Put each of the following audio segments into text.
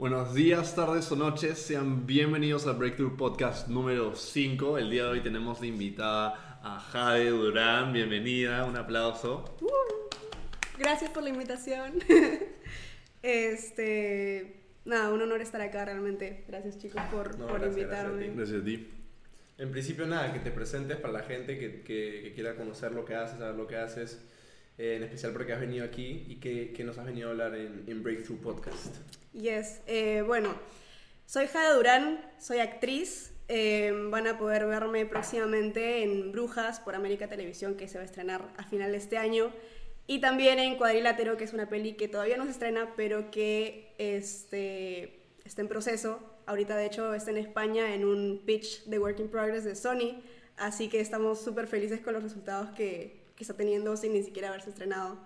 Buenos días, tardes o noches, sean bienvenidos al Breakthrough Podcast número 5. El día de hoy tenemos de invitada a Jade Durán, bienvenida, un aplauso. Uh, gracias por la invitación. este, nada, un honor estar acá realmente. Gracias chicos por, No, por gracias, invitarme. Gracias a ti. En principio, nada, que te presentes para la gente que, que- que quiera conocer lo que haces, saber lo que haces, eh, en especial porque has venido aquí y que, nos has venido a hablar en, Breakthrough Podcast. Yes, eh, bueno, soy Jade Durán, soy actriz. eh, van a poder verme próximamente en Brujas por América Televisión, que se va a estrenar a final de este año. Y también en Cuadrilátero, que es una peli que todavía no se estrena, pero que este, está en proceso. Ahorita, de hecho, está en España en un pitch de Work in Progress de Sony. Así que estamos súper felices con los resultados que, está teniendo sin ni siquiera haberse estrenado.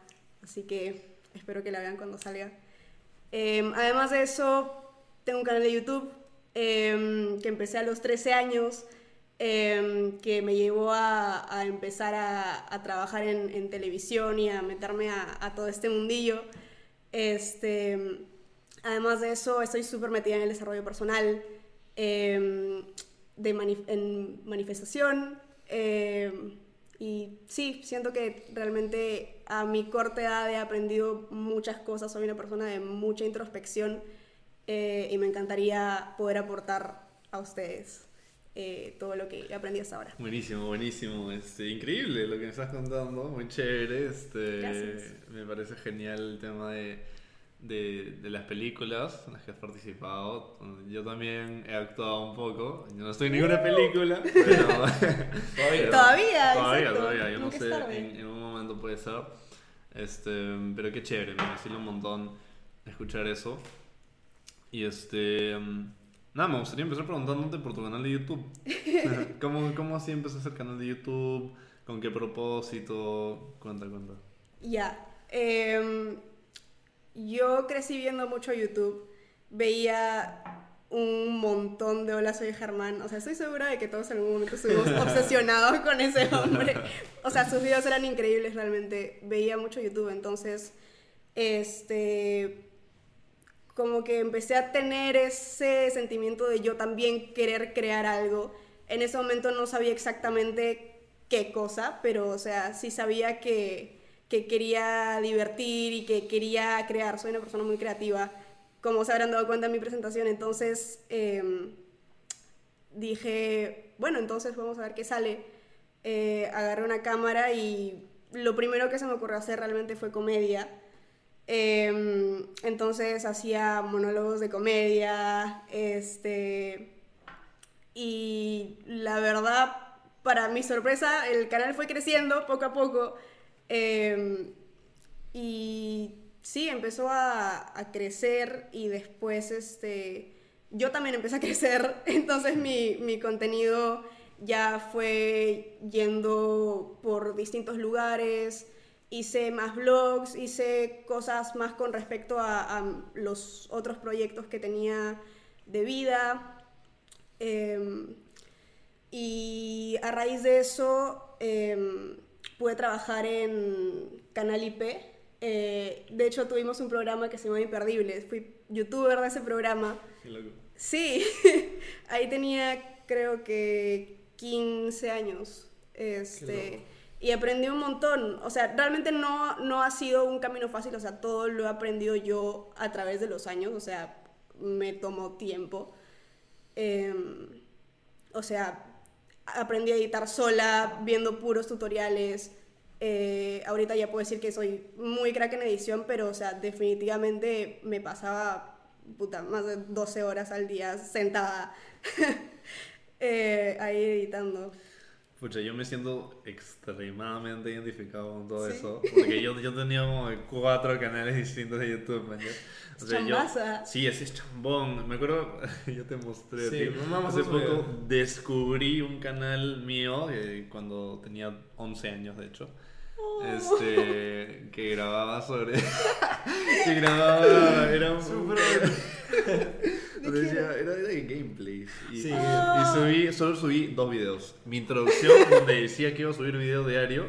Así que espero que la vean cuando salga. Eh, además de eso, tengo un canal de YouTube eh, que empecé a los 13 años, eh, que me llevó a, empezar a, trabajar en, televisión y a meterme a, todo este mundillo. Este, además de eso, estoy súper metida en el desarrollo personal, de mani- en manifestación. Y sí, siento que realmente a mi corta edad he aprendido muchas cosas, soy una persona de mucha introspección eh, y me encantaría poder aportar a ustedes eh, todo lo que he aprendido hasta ahora. Buenísimo, buenísimo. Este, increíble lo que me estás contando, muy chévere. Este, Gracias. Me parece genial el tema de, de, de las películas en las que has participado. Yo también he actuado un poco. Yo no estoy en ninguna película, pero... Todavía. Todavía, Todavía, todavía. Yo no Nunca sé, en, en un momento puede ser. Este, pero qué chévere, me vacila un montón escuchar eso. Y este. mm, Nada, me gustaría empezar preguntándote por tu canal de YouTube. ¿Cómo, ¿Cómo así empezaste el canal de YouTube? ¿Con qué propósito? Cuenta, cuenta. Ya. em, yo crecí viendo mucho YouTube. Veía un montón de Hola Soy Germán. O sea, estoy segura de que todos en algún momento estuvimos obsesionados con ese hombre. O sea, sus videos eran increíbles realmente. Veía mucho YouTube. Entonces, este. Como que empecé a tener ese sentimiento de yo también querer crear algo. En ese momento no sabía exactamente qué cosa, pero, o sea, sí sabía que, que quería divertir y que quería crear. Soy una persona muy creativa, como se habrán dado cuenta en mi presentación. Entonces em, dije, bueno, entonces vamos a ver qué sale. Eh, agarré una cámara y lo primero que se me ocurrió hacer realmente fue comedia. Em, entonces hacía monólogos de comedia, este, y la verdad, para mi sorpresa, el canal fue creciendo poco a poco. Eh, y sí, empezó a, crecer y después este, yo también empecé a crecer. Entonces mi, mi contenido ya fue yendo por distintos lugares. Hice más blogs, hice cosas más con respecto a, a los otros proyectos que tenía de vida. Em, y a raíz de eso em, pude trabajar en Canal IP. Eh, de hecho, tuvimos un programa que se llama Imperdibles. Fui youtuber de ese programa. Qué loco. Sí, ahí tenía creo que 15 años. Este, y aprendí un montón. O sea, realmente no, no ha sido un camino fácil. O sea, todo lo he aprendido yo a través de los años. O sea, me tomó tiempo. Em, o sea, aprendí a editar sola, viendo puros tutoriales. Eh, ahorita ya puedo decir que soy muy crack en edición, pero, o sea, definitivamente me pasaba, puta, más de 12 horas al día sentada eh, ahí editando. Pucha, yo me siento extremadamente identificado con todo Sí. eso. Porque yo, yo tenía como cuatro canales distintos de YouTube, man. Es chambaza. sí, ese es chambón. Me acuerdo, yo te mostré. a Sí, a Hace poco descubrí un canal mío eh, cuando tenía 11 años, de hecho. Oh. Este, que grababa sobre. que grababa. Era un. Súper O sea, decía, era de gameplays. Y, Sí. y subí, solo subí dos videos. Mi introducción, donde decía que iba a subir video diario.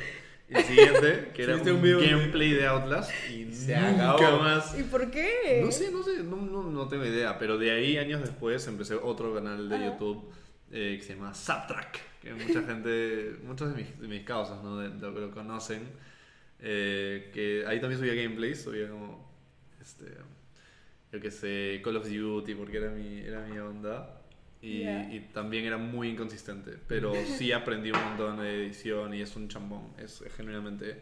Y el siguiente, que era un, un gameplay de Outlast y Se nunca acabó. más. ¿Y por qué? No sé, no sé, no, no, no tengo idea, pero de ahí años después empecé otro canal de Ajá. YouTube eh, que se llama Subtrack, que mucha gente, muchos de mis, de mis causas, ¿no? De- de- lo conocen, eh, que ahí también subía gameplays, subía como, este, yo que sé, Call of Duty, porque era mi, era mi onda. Y, Ya. y también era muy inconsistente, pero sí aprendí un montón de edición y es un chambón, es, es genuinamente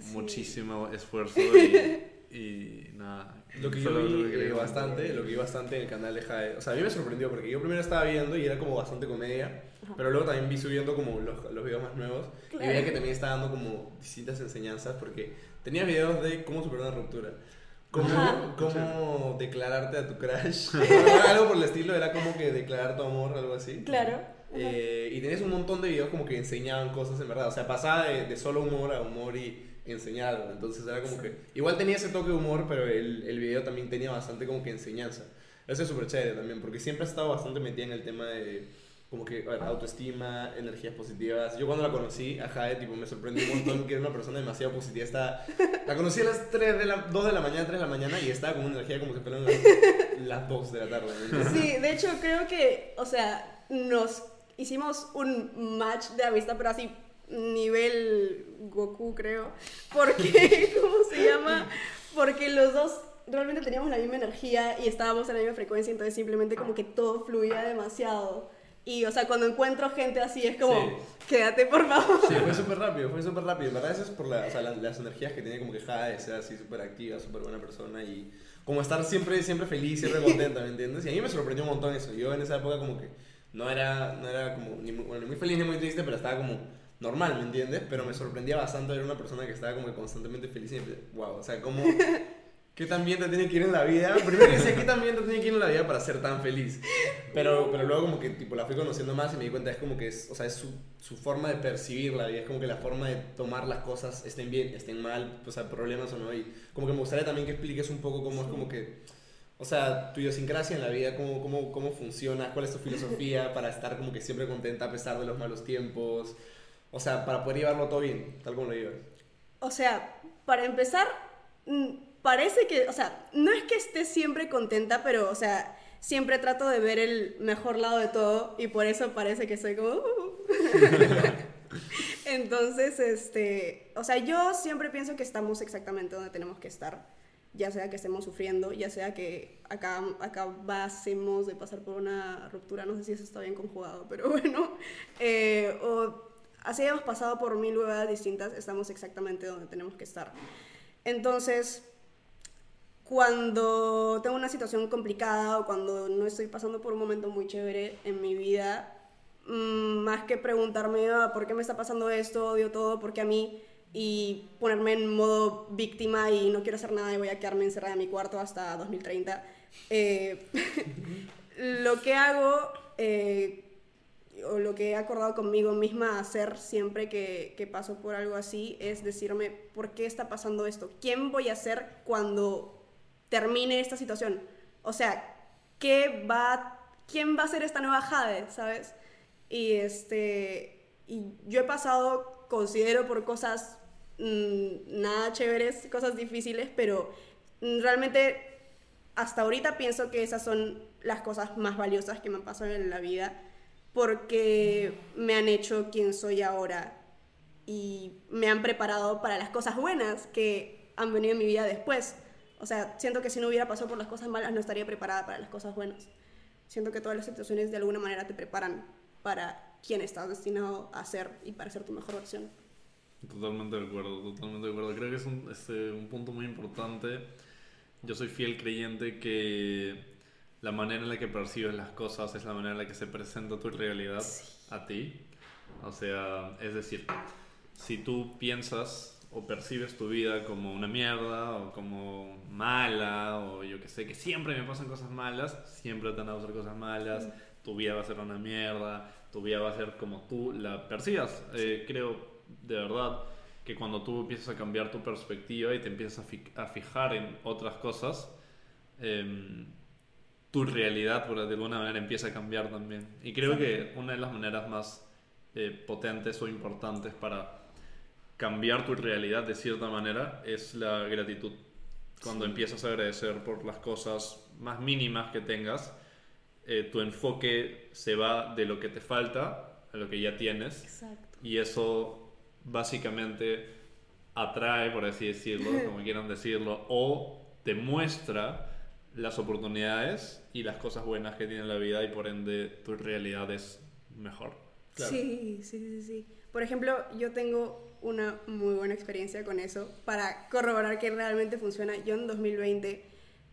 Sí. muchísimo esfuerzo y, y nada. Lo que yo vi lo que eh, bastante, lo que vi bastante en el canal de Jade, o sea, a mí me sorprendió porque yo primero estaba viendo y era como bastante comedia, Ajá. pero luego también vi subiendo como los, los videos más nuevos y Claro. veía que también estaba dando como distintas enseñanzas porque tenía videos de cómo superar una ruptura. Cómo, cómo declararte a tu crush. algo por el estilo, era como que declarar tu amor, algo así. Claro. Eh, y tenías un montón de videos como que enseñaban cosas en verdad. O sea, pasaba de, de solo humor a humor y enseñar algo. Entonces era como que. Igual tenía ese toque de humor, pero el, el video también tenía bastante como que enseñanza. Eso es súper chévere también, porque siempre he estado bastante metida en el tema de. Como que a ver, autoestima, energías positivas. Yo cuando la conocí, a Jade, tipo, me sorprendió un montón que era una persona demasiado positiva. Estaba, la conocí a las 3 de la, 2 de la mañana, 3 de la mañana y estaba con una energía como si fueran las, las 2 de la tarde. Sí, de hecho creo que, o sea, nos hicimos un match de amistad, pero así nivel Goku, creo. Porque, ¿cómo se llama? Porque los dos realmente teníamos la misma energía y estábamos en la misma frecuencia, entonces simplemente como que todo fluía demasiado. Y, o sea, cuando encuentro gente así es como, Sí. quédate por favor. Sí, fue súper rápido, fue súper rápido. En verdad, eso es por la- o sea, las, las energías que tiene como que Jade, de ser así súper activa, súper buena persona y como estar siempre, siempre feliz, siempre contenta, ¿me entiendes? Y a mí me sorprendió un montón eso. Yo en esa época como que no era, no era como ni muy, bueno, ni muy feliz ni muy triste, pero estaba como normal, ¿me entiendes? Pero me sorprendía bastante ver una persona que estaba como que constantemente feliz y wow, o sea, como... ¿Qué tan bien te tiene que ir en la vida? Primero decía, ¿qué tan bien te tiene que ir en la vida para ser tan feliz? Pero, pero luego como que tipo la fui conociendo más y me di cuenta es como que es, o sea, es su, su forma de percibir la vida, es como que la forma de tomar las cosas, estén bien, estén mal, o sea, problemas o no. Y como que me gustaría también que expliques un poco cómo es como que, o sea, tu idiosincrasia en la vida, cómo, cómo, cómo funciona, cuál es tu filosofía para estar como que siempre contenta a pesar de los malos tiempos. O sea, para poder llevarlo todo bien, tal como lo llevas. O sea, para empezar, mm, parece que, o sea, no es que esté siempre contenta, pero, o sea, siempre trato de ver el mejor lado de todo y por eso parece que soy como... "Uh". Entonces, este, o sea, yo siempre pienso que estamos exactamente donde tenemos que estar, ya sea que estemos sufriendo, ya sea que acá, acabásemos de pasar por una ruptura, no sé si eso está bien conjugado, pero bueno, eh, o así hemos pasado por mil huevadas distintas, estamos exactamente donde tenemos que estar. Entonces, cuando tengo una situación complicada o cuando no estoy pasando por un momento muy chévere en mi vida, mm, más que preguntarme "Ah, por qué me está pasando esto, odio todo, por qué a mí, y ponerme en modo víctima y no quiero hacer nada y voy a quedarme encerrada en mi cuarto hasta 2030, eh, lo que hago, eh, o lo que he acordado conmigo misma hacer siempre que, que paso por algo así, es decirme, ¿por qué está pasando esto? ¿Quién voy a ser cuando termine esta situación? O sea, ¿qué va, ¿quién va a ser esta nueva Jade, sabes? Y, este, y yo he pasado, considero, por cosas mm, nada chéveres, cosas difíciles, pero mm, realmente hasta ahorita pienso que esas son las cosas más valiosas que me han pasado en la vida porque me han hecho quien soy ahora y me han preparado para las cosas buenas que han venido en mi vida después. O sea, siento que si no hubiera pasado por las cosas malas no estaría preparada para las cosas buenas. Siento que todas las situaciones de alguna manera te preparan para quien estás destinado a ser y para ser tu mejor versión. Totalmente de acuerdo, totalmente de acuerdo. Creo que es un, este, un punto muy importante. Yo soy fiel creyente que la manera en la que percibes las cosas es la manera en la que se presenta tu realidad a ti. O sea, es decir, si tú piensas o percibes tu vida como una mierda o como mala o yo que sé, que siempre me pasan cosas malas, siempre te van a pasar cosas malas, tu vida va a ser una mierda, tu vida va a ser como tú la percibas. Eh, creo de verdad que cuando tú empiezas a cambiar tu perspectiva y te empiezas a, fi- a fijar en otras cosas, em, tu realidad por de alguna manera empieza a cambiar también. Y creo que una de las maneras más eh, potentes o importantes para cambiar tu realidad de cierta manera es la gratitud. Cuando empiezas a agradecer por las cosas más mínimas que tengas, eh, tu enfoque se va de lo que te falta a lo que ya tienes. Exacto. Y eso básicamente atrae, por así decirlo, como quieran decirlo, o te muestra las oportunidades y las cosas buenas que tiene la vida y por ende tu realidad es mejor. Claro. Sí, sí, sí, sí. Por ejemplo, yo tengo una muy buena experiencia con eso para corroborar que realmente funciona. Yo en 2020,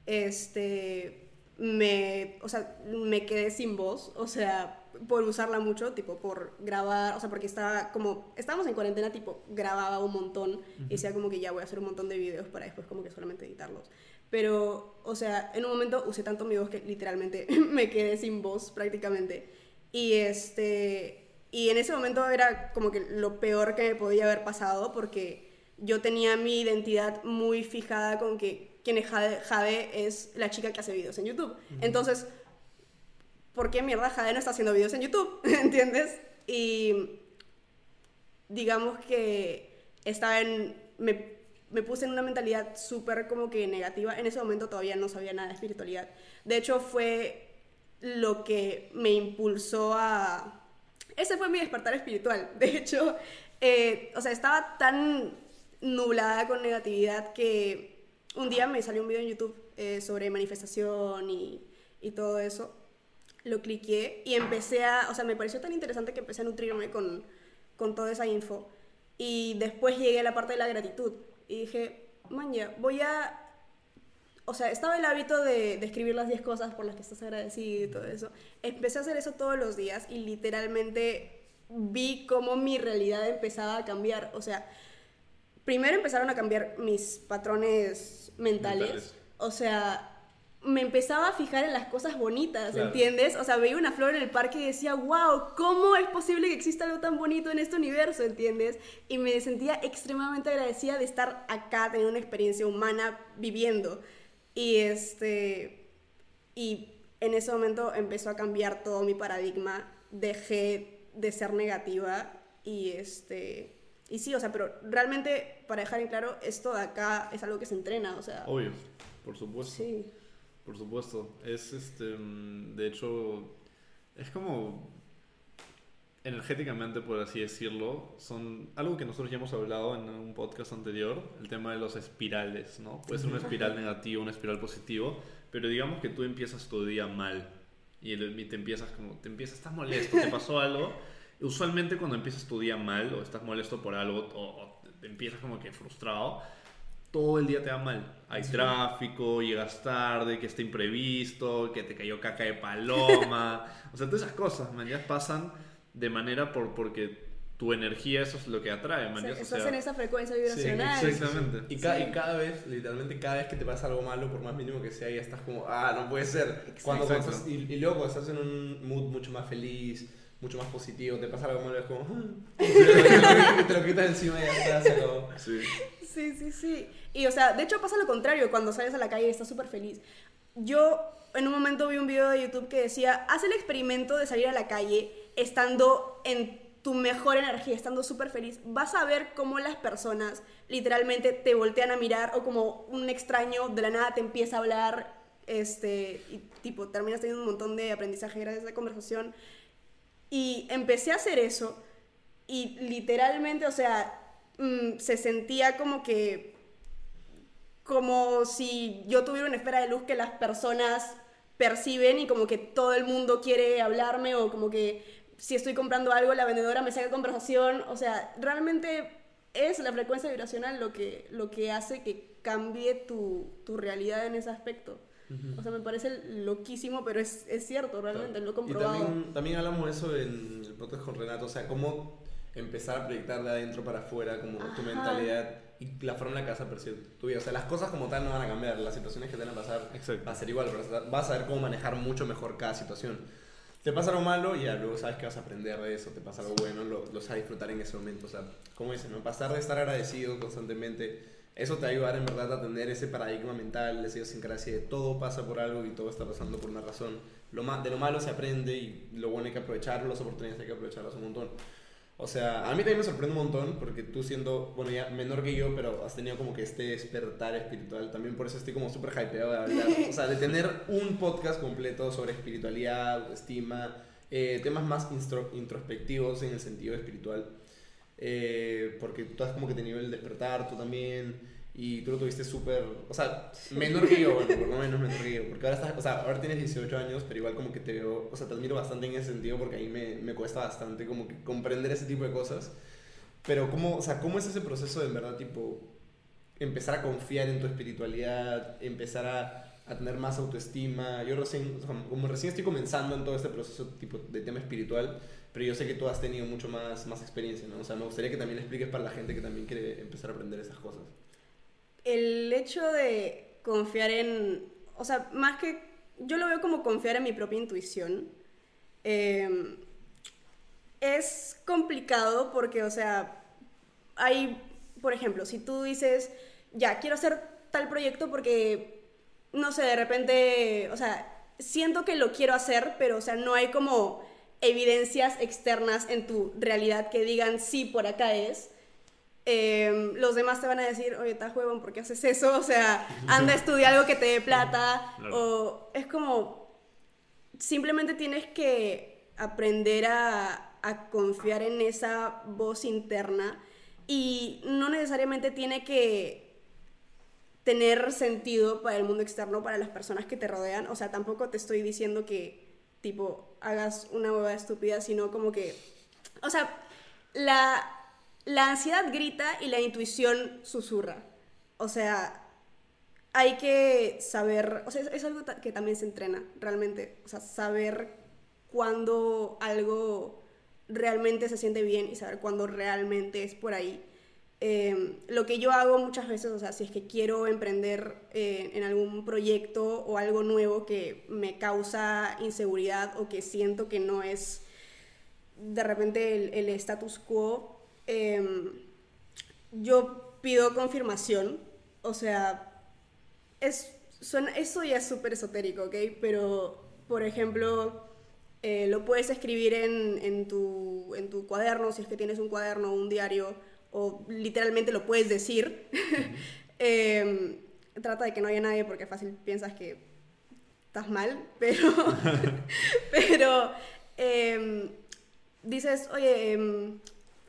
este, me, o sea, me quedé sin voz, o sea, por usarla mucho, tipo por grabar, o sea, porque estaba como, estábamos en cuarentena, tipo, grababa un montón y decía como que ya voy a hacer un montón de videos para después como que solamente editarlos. Pero, o sea, en un momento usé tanto mi voz que literalmente me quedé sin voz prácticamente. Y este, y en ese momento era como que lo peor que me podía haber pasado porque yo tenía mi identidad muy fijada con que quien es Jade, Jade es la chica que hace videos en YouTube. Entonces, ¿por qué mierda Jade no está haciendo videos en YouTube? ¿Entiendes? Y digamos que estaba en... Me, me puse en una mentalidad súper como que negativa. En ese momento todavía no sabía nada de espiritualidad. De hecho, fue lo que me impulsó a... Ese fue mi despertar espiritual. De hecho, eh, o sea, estaba tan nublada con negatividad que un día me salió un video en YouTube eh, sobre manifestación y, y todo eso lo cliqué y empecé a, o sea, me pareció tan interesante que empecé a nutrirme con, con toda esa info. Y después llegué a la parte de la gratitud y dije, maña, voy a... O sea, estaba el hábito de, de escribir las 10 cosas por las que estás agradecido y todo eso. Empecé a hacer eso todos los días y literalmente vi cómo mi realidad empezaba a cambiar. O sea, primero empezaron a cambiar mis patrones mentales. Mentales. O sea, me empezaba a fijar en las cosas bonitas, Claro. ¿entiendes? O sea, veía una flor en el parque y decía, wow, ¿cómo es posible que exista algo tan bonito en este universo, ¿entiendes? Y me sentía extremadamente agradecida de estar acá, teniendo una experiencia humana, viviendo. Y este. Y en ese momento empezó a cambiar todo mi paradigma. Dejé de ser negativa y este. Y sí, o sea, pero realmente, para dejar en claro, esto de acá es algo que se entrena, o sea. Obvio, por supuesto. Sí. Por supuesto. Es este. mm, De hecho, es como. Energéticamente, por así decirlo, son algo que nosotros ya hemos hablado en un podcast anterior, el tema de los espirales, ¿no? Puede ser una espiral negativa, una espiral positivo, pero digamos que tú empiezas tu día mal y, te empiezas como, te empiezas, estás molesto, te pasó algo. Usualmente cuando empiezas tu día mal o estás molesto por algo o, o te empiezas como que frustrado, todo el día te va mal. Hay tráfico, llegas tarde, que está imprevisto, que te cayó caca de paloma. o sea, todas esas cosas, man, ya pasan de manera por porque tu energía eso es lo que atrae, man, O sea, ya, o estás sea, en esa frecuencia Sí, vibracional. exactamente. Y, ca- Sí. y cada vez, literalmente cada vez que te pasa algo malo, por más mínimo que sea, ya estás como, ah, no puede ser. Cuando, estás- y, y luego cuando estás en un mood mucho más feliz, mucho más positivo, te pasa algo malo, es como, "Ah". te, lo, quitas encima y ya está, se acabó. Sí. Sí, sí, sí. Y o sea, de hecho pasa lo contrario, cuando sales a la calle y estás súper feliz. Yo en un momento vi un video de YouTube que decía, haz el experimento de salir a la calle estando en tu mejor energía, estando súper feliz. Vas a ver cómo las personas literalmente te voltean a mirar o como un extraño de la nada te empieza a hablar, este, y tipo, terminas teniendo un montón de aprendizaje gracias a esa conversación. Y empecé a hacer eso y literalmente, o sea, mm, se sentía como que, como si yo tuviera una esfera de luz que las personas perciben y como que todo el mundo quiere hablarme o como que si estoy comprando algo la vendedora me saca conversación, o sea, realmente es la frecuencia vibracional lo que, lo que hace que cambie tu, tu realidad en ese aspecto. O sea, me parece loquísimo, pero es, es cierto, realmente, lo he Y comprobado. también, también hablamos de eso en el podcast con Renato, o sea, cómo empezar a proyectar de adentro para afuera, como tu Ajá. mentalidad y la forma en la que vas a percibir tu vida. O sea, las cosas como tal no van a cambiar, las situaciones que te van a pasar Exacto. va a ser igual, pero vas a saber cómo manejar mucho mejor cada situación. Te pasa algo malo y ya luego sabes que vas a aprender de eso, te pasa algo bueno, lo, lo sabes disfrutar en ese momento. O sea, como dicen, pasar de estar agradecido constantemente, eso te va en verdad a tener ese paradigma mental, esa idiosincrasia de todo pasa por algo y todo está pasando por una razón. Lo de lo malo se aprende y lo bueno hay que aprovecharlo, las oportunidades hay que aprovecharlas un montón. O sea, a mí también me sorprende un montón porque tú siendo, bueno, ya menor que yo, pero has tenido como que este despertar espiritual. También por eso estoy como súper hypeado de hablar. O sea, de tener un podcast completo sobre espiritualidad, estima, eh, temas más introspectivos en el sentido espiritual. Eh, porque tú has como que tenido el despertar, tú también. Y tú lo tuviste súper, o sea, menor que yo, bueno, por lo menos menor que yo. Porque ahora estás, o sea, ahora tienes 18 años, pero igual como que te veo, o sea, te admiro bastante en ese sentido porque a mí me, me cuesta bastante como que comprender ese tipo de cosas. Pero cómo, o sea, cómo es ese proceso de en verdad, tipo, empezar a confiar en tu espiritualidad, empezar a, a tener más autoestima. Yo recién, o sea, como recién estoy comenzando en todo este proceso tipo de tema espiritual, pero yo sé que tú has tenido mucho más, más experiencia, ¿no? O sea, me gustaría que también expliques para la gente que también quiere empezar a aprender esas cosas. El hecho de confiar en, o sea, más que, yo lo veo como confiar en mi propia intuición. Eh, es complicado porque, o sea, hay, por ejemplo, si tú dices, ya, quiero hacer tal proyecto porque, no sé, de repente, o sea, siento que lo quiero hacer, pero, o sea, no hay como evidencias externas en tu realidad que digan, sí, por acá es. Eh, los demás te van a decir, oye, está huevón, ¿por qué haces eso? O sea, anda a estudiar algo que te dé plata. Claro. O es como, simplemente tienes que aprender a, a confiar en esa voz interna y no necesariamente tiene que tener sentido para el mundo externo, para las personas que te rodean. O sea, tampoco te estoy diciendo que, tipo, hagas una hueva estúpida, sino como que, o sea, la, la ansiedad grita y la intuición susurra. O sea, hay que saber, o sea, es, algo que también se entrena, realmente. O sea, saber cuándo algo realmente se siente bien y saber cuándo realmente es por ahí. Eh, lo que yo hago muchas veces, o sea, si es que quiero emprender eh, en algún proyecto o algo nuevo que me causa inseguridad o que siento que no es de repente el status quo, eh, yo pido confirmación, o sea, es, suena, eso ya es súper esotérico, ¿ok? Pero, por ejemplo, eh, lo puedes escribir en, en, tu, en tu cuaderno, si es que tienes un cuaderno o un diario, o literalmente lo puedes decir. Eh, trata de que no haya nadie porque fácil piensas que estás mal, pero, pero eh, dices, oye,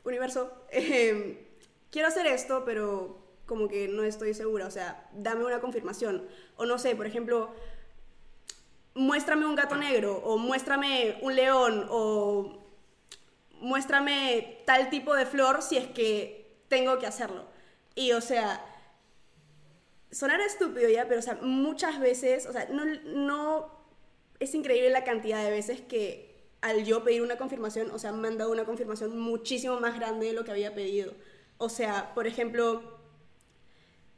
universo, eh, quiero hacer esto, pero como que no estoy segura, o sea, dame una confirmación. O no sé, por ejemplo, muéstrame un gato negro, o muéstrame un león, o muéstrame tal tipo de flor si es que tengo que hacerlo. Y o sea, sonar estúpido ya, pero o sea, muchas veces, o sea, no, no es increíble la cantidad de veces que al yo pedir una confirmación, o sea, me han dado una confirmación muchísimo más grande de lo que había pedido. O sea, por ejemplo,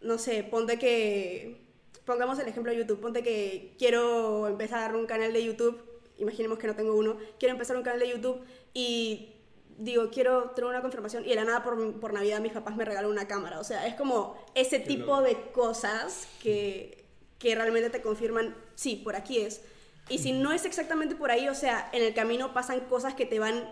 no sé, ponte que, pongamos el ejemplo de YouTube, ponte que quiero empezar un canal de YouTube, imaginemos que no tengo uno, quiero empezar un canal de YouTube y digo, quiero tener una confirmación y de la nada por, por Navidad mis papás me regalan una cámara. O sea, es como ese tipo de cosas que, que realmente te confirman, sí, por aquí es. Y si no es exactamente por ahí, o sea, en el camino pasan cosas que te van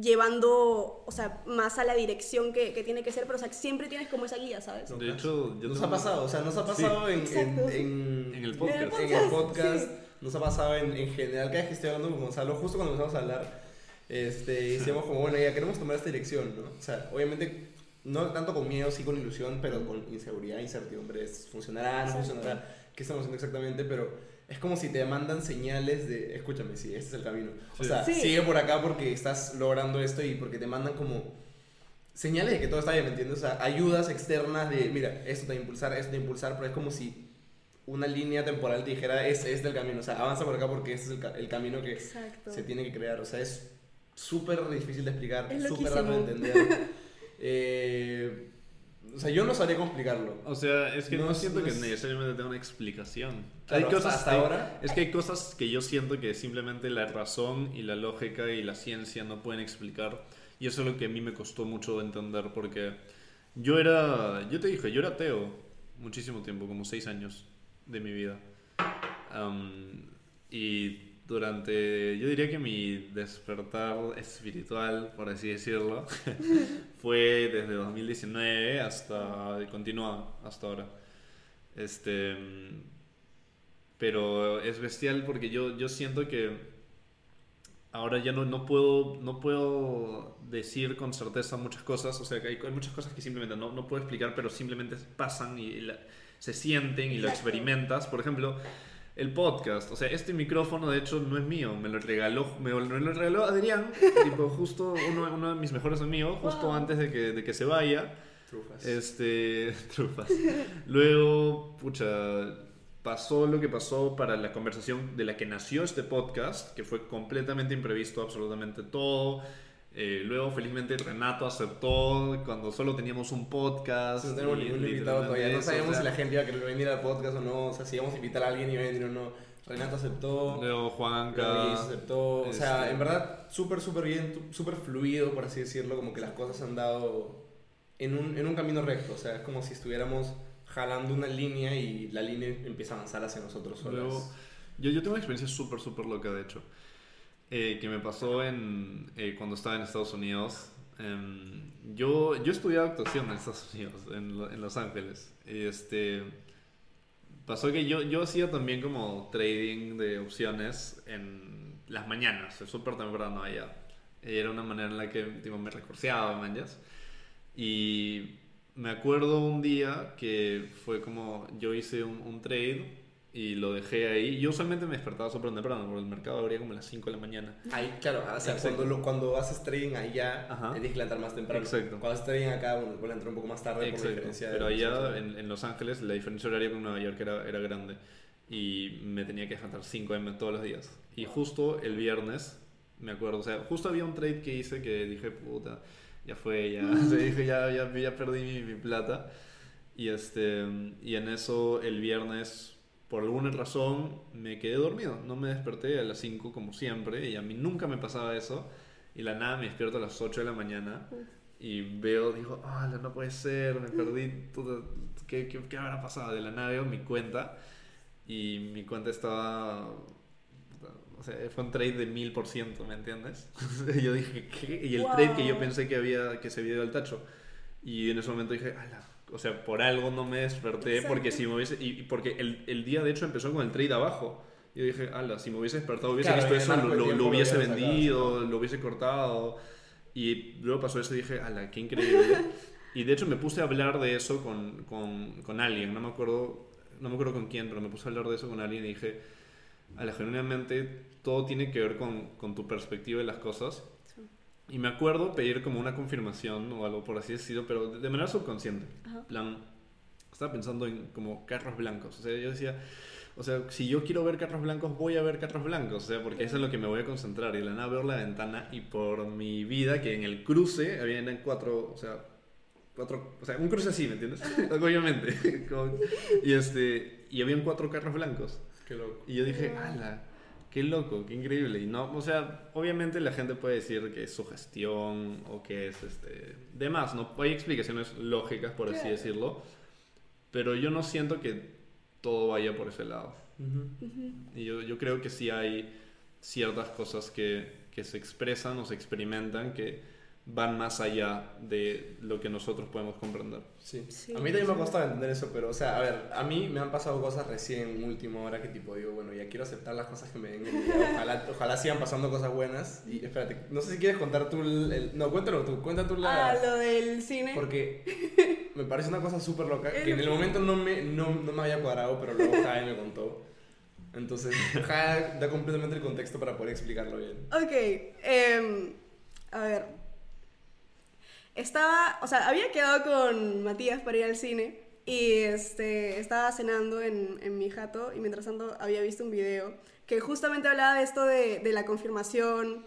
llevando, o sea, más a la dirección que, que tiene que ser, pero o sea, siempre tienes como esa guía, ¿sabes? De hecho, yo Nos tengo- ha pasado, o sea, nos ha pasado en, en, Exacto. en, En el podcast. En el podcast, sí. nos ha pasado en, en general, cada vez que estoy hablando con Gonzalo, justo cuando empezamos a hablar, este, decíamos como, bueno, ya queremos tomar esta dirección, ¿no? O sea, obviamente, no tanto con miedo, sí con ilusión, pero con inseguridad, incertidumbre, ¿funcionará, no funcionará? ¿Qué estamos haciendo exactamente? Pero es como si te mandan señales de, escúchame, sí, este es el camino. O sea, Sí. sigue por acá porque estás logrando esto y porque te mandan como señales de que todo está bien, ¿me entiendes? O sea, ayudas externas de, mira, esto te va a impulsar, esto te va a impulsar, pero es como si una línea temporal te dijera, es, es del camino, o sea, avanza por acá porque este es el, ca- el camino que Exacto. se tiene que crear, o sea, es súper difícil de explicar, súper raro de entender. Eh, o sea, yo no sabría cómo explicarlo. O sea, es que no, siento no que es- necesariamente tenga una explicación. Claro, hay cosas hasta hay- ahora- Es que hay cosas que yo siento que simplemente la razón y la lógica y la ciencia no pueden explicar. Y eso es lo que a mí me costó mucho entender porque yo era, yo te dije, yo era ateo muchísimo tiempo, como seis años de mi vida. Y durante, yo diría que mi despertar espiritual, por así decirlo, fue desde 2019 hasta, continúa hasta ahora. Este, pero es bestial porque yo, yo siento que ahora ya no, no, puedo, no puedo decir con certeza muchas cosas, o sea, que hay, hay muchas cosas que simplemente no, no puedo explicar, pero simplemente pasan y la- se sienten y lo Exacto. experimentas. Por ejemplo, el podcast, o sea, este micrófono de hecho no es mío, me lo regaló, me lo, me lo regaló Adrián, tipo justo uno, uno de mis mejores amigos, justo Wow. antes de que, de que se vaya. Trufas. Este, trufas. Luego, pucha, pasó lo que pasó para la conversación de la que nació este podcast, que fue completamente imprevisto, absolutamente todo. Eh, luego, felizmente, Renato aceptó cuando solo teníamos un podcast. No tenemos ningún invitado todavía. No sabíamos o sea, si la gente iba a querer venir al podcast o no. O sea, si íbamos a invitar a alguien y iba a venir o no. Renato aceptó. Luego, Juanca. Luis aceptó. O sea, Este- en verdad, súper, súper bien, súper fluido, por así decirlo. Como que las cosas han dado en un, en un camino recto. O sea, es como si estuviéramos jalando una línea y la línea empieza a avanzar hacia nosotros solos. Luego, yo, yo tengo una experiencia súper, súper loca, de hecho, eh, que me pasó en, eh, cuando estaba en Estados Unidos. Em, yo, yo estudiaba actuación en Estados Unidos, en, en Los Ángeles. Este, pasó que yo, yo hacía también como trading de opciones en las mañanas, súper temprano allá. Era una manera en la que tipo, me recurseaba, manjas. Y me acuerdo un día que fue como yo hice un, un trade y lo dejé ahí. Yo usualmente me despertaba súper temprano porque el mercado abría como a las 5 de la mañana. Ahí, claro, o sea, Exacto. cuando, lo- cuando haces trading allá, Ajá. tienes que levantar más temprano. Exacto. Cuando haces trading acá, bueno, puedes entrar un poco más tarde por la Exacto. diferencia de Pero los allá en, en Los Ángeles la diferencia horaria con Nueva York era, era grande y me tenía que levantar 5 m todos los días. Y justo el viernes, me acuerdo, o sea, justo había un trade que hice que dije, puta, ya fue, ya, o sea, dije, ya, ya, ya perdí mi, mi plata. Y, este, y en eso el viernes, por alguna razón, me quedé dormido. No me desperté a las 5 como siempre y a mí nunca me pasaba eso. Y la nada me despierto a las 8 de la mañana y veo, digo, ah, no puede ser, me perdí todo, ¿qué, qué, qué habrá pasado? De la nada veo mi cuenta y mi cuenta estaba, o sea, fue un trade de mil por ciento, ¿me entiendes? yo dije, ¿qué? Y el Wow. trade que yo pensé que, había, que se había ido al tacho. Y en ese momento dije, ala, o sea, por algo no me desperté, Exacto. porque si me hubiese, y, y porque el, el día de hecho empezó con el trade abajo. Yo dije, ala, si me hubiese despertado, hubiese Claro, visto eso, arco lo, lo- lo hubiese sacado, vendido, sí. lo hubiese cortado. Y luego pasó eso y dije, ala, qué increíble. y de hecho me puse a hablar de eso con, con, con alguien, no me acuerdo, no me acuerdo con quién, pero me puse a hablar de eso con alguien y dije, ala, genuinamente todo tiene que ver con, con tu perspectiva de las cosas. Y me acuerdo pedir como una confirmación o algo por así decirlo, pero de manera subconsciente. Ajá. plan, estaba pensando en como carros blancos. O sea, yo decía, o sea, si yo quiero ver carros blancos, voy a ver carros blancos. O sea, porque eso es lo que me voy a concentrar. Y la nada veo la ventana y por mi vida, que en el cruce habían cuatro, o sea, cuatro, o sea, un cruce así, ¿me entiendes? Obviamente. Como- y este, y habían cuatro carros blancos. Qué loco. Y yo dije, ala, qué loco, qué increíble. Y no, o sea, obviamente la gente puede decir que es sugestión o que es este. demás, ¿no? Hay explicaciones lógicas, por así Claro. decirlo. Pero yo no siento que todo vaya por ese lado. Y yo, yo creo que sí hay ciertas cosas que, que se expresan o se experimentan que van más allá de lo que nosotros podemos comprender. Sí. Sí, a mí también me ha sí. costado entender eso, pero, o sea, a ver, a mí me han pasado cosas recién en última hora que tipo digo, bueno, ya quiero aceptar las cosas que me ya, ojalá, ojalá sigan pasando cosas buenas. Y espérate, no sé si quieres contar tú el... el- no, cuéntalo tú, cuenta tú la... Ah, lo del cine. Porque me parece una cosa súper loca que en el momento no me, no, no me había cuadrado, pero luego Jade me contó. Entonces, Jade da completamente el contexto para poder explicarlo bien. Ok, em, a ver. Estaba, o sea, había quedado con Matías para ir al cine y este, estaba cenando en, en mi jato y mientras tanto había visto un video que justamente hablaba de esto de, de la confirmación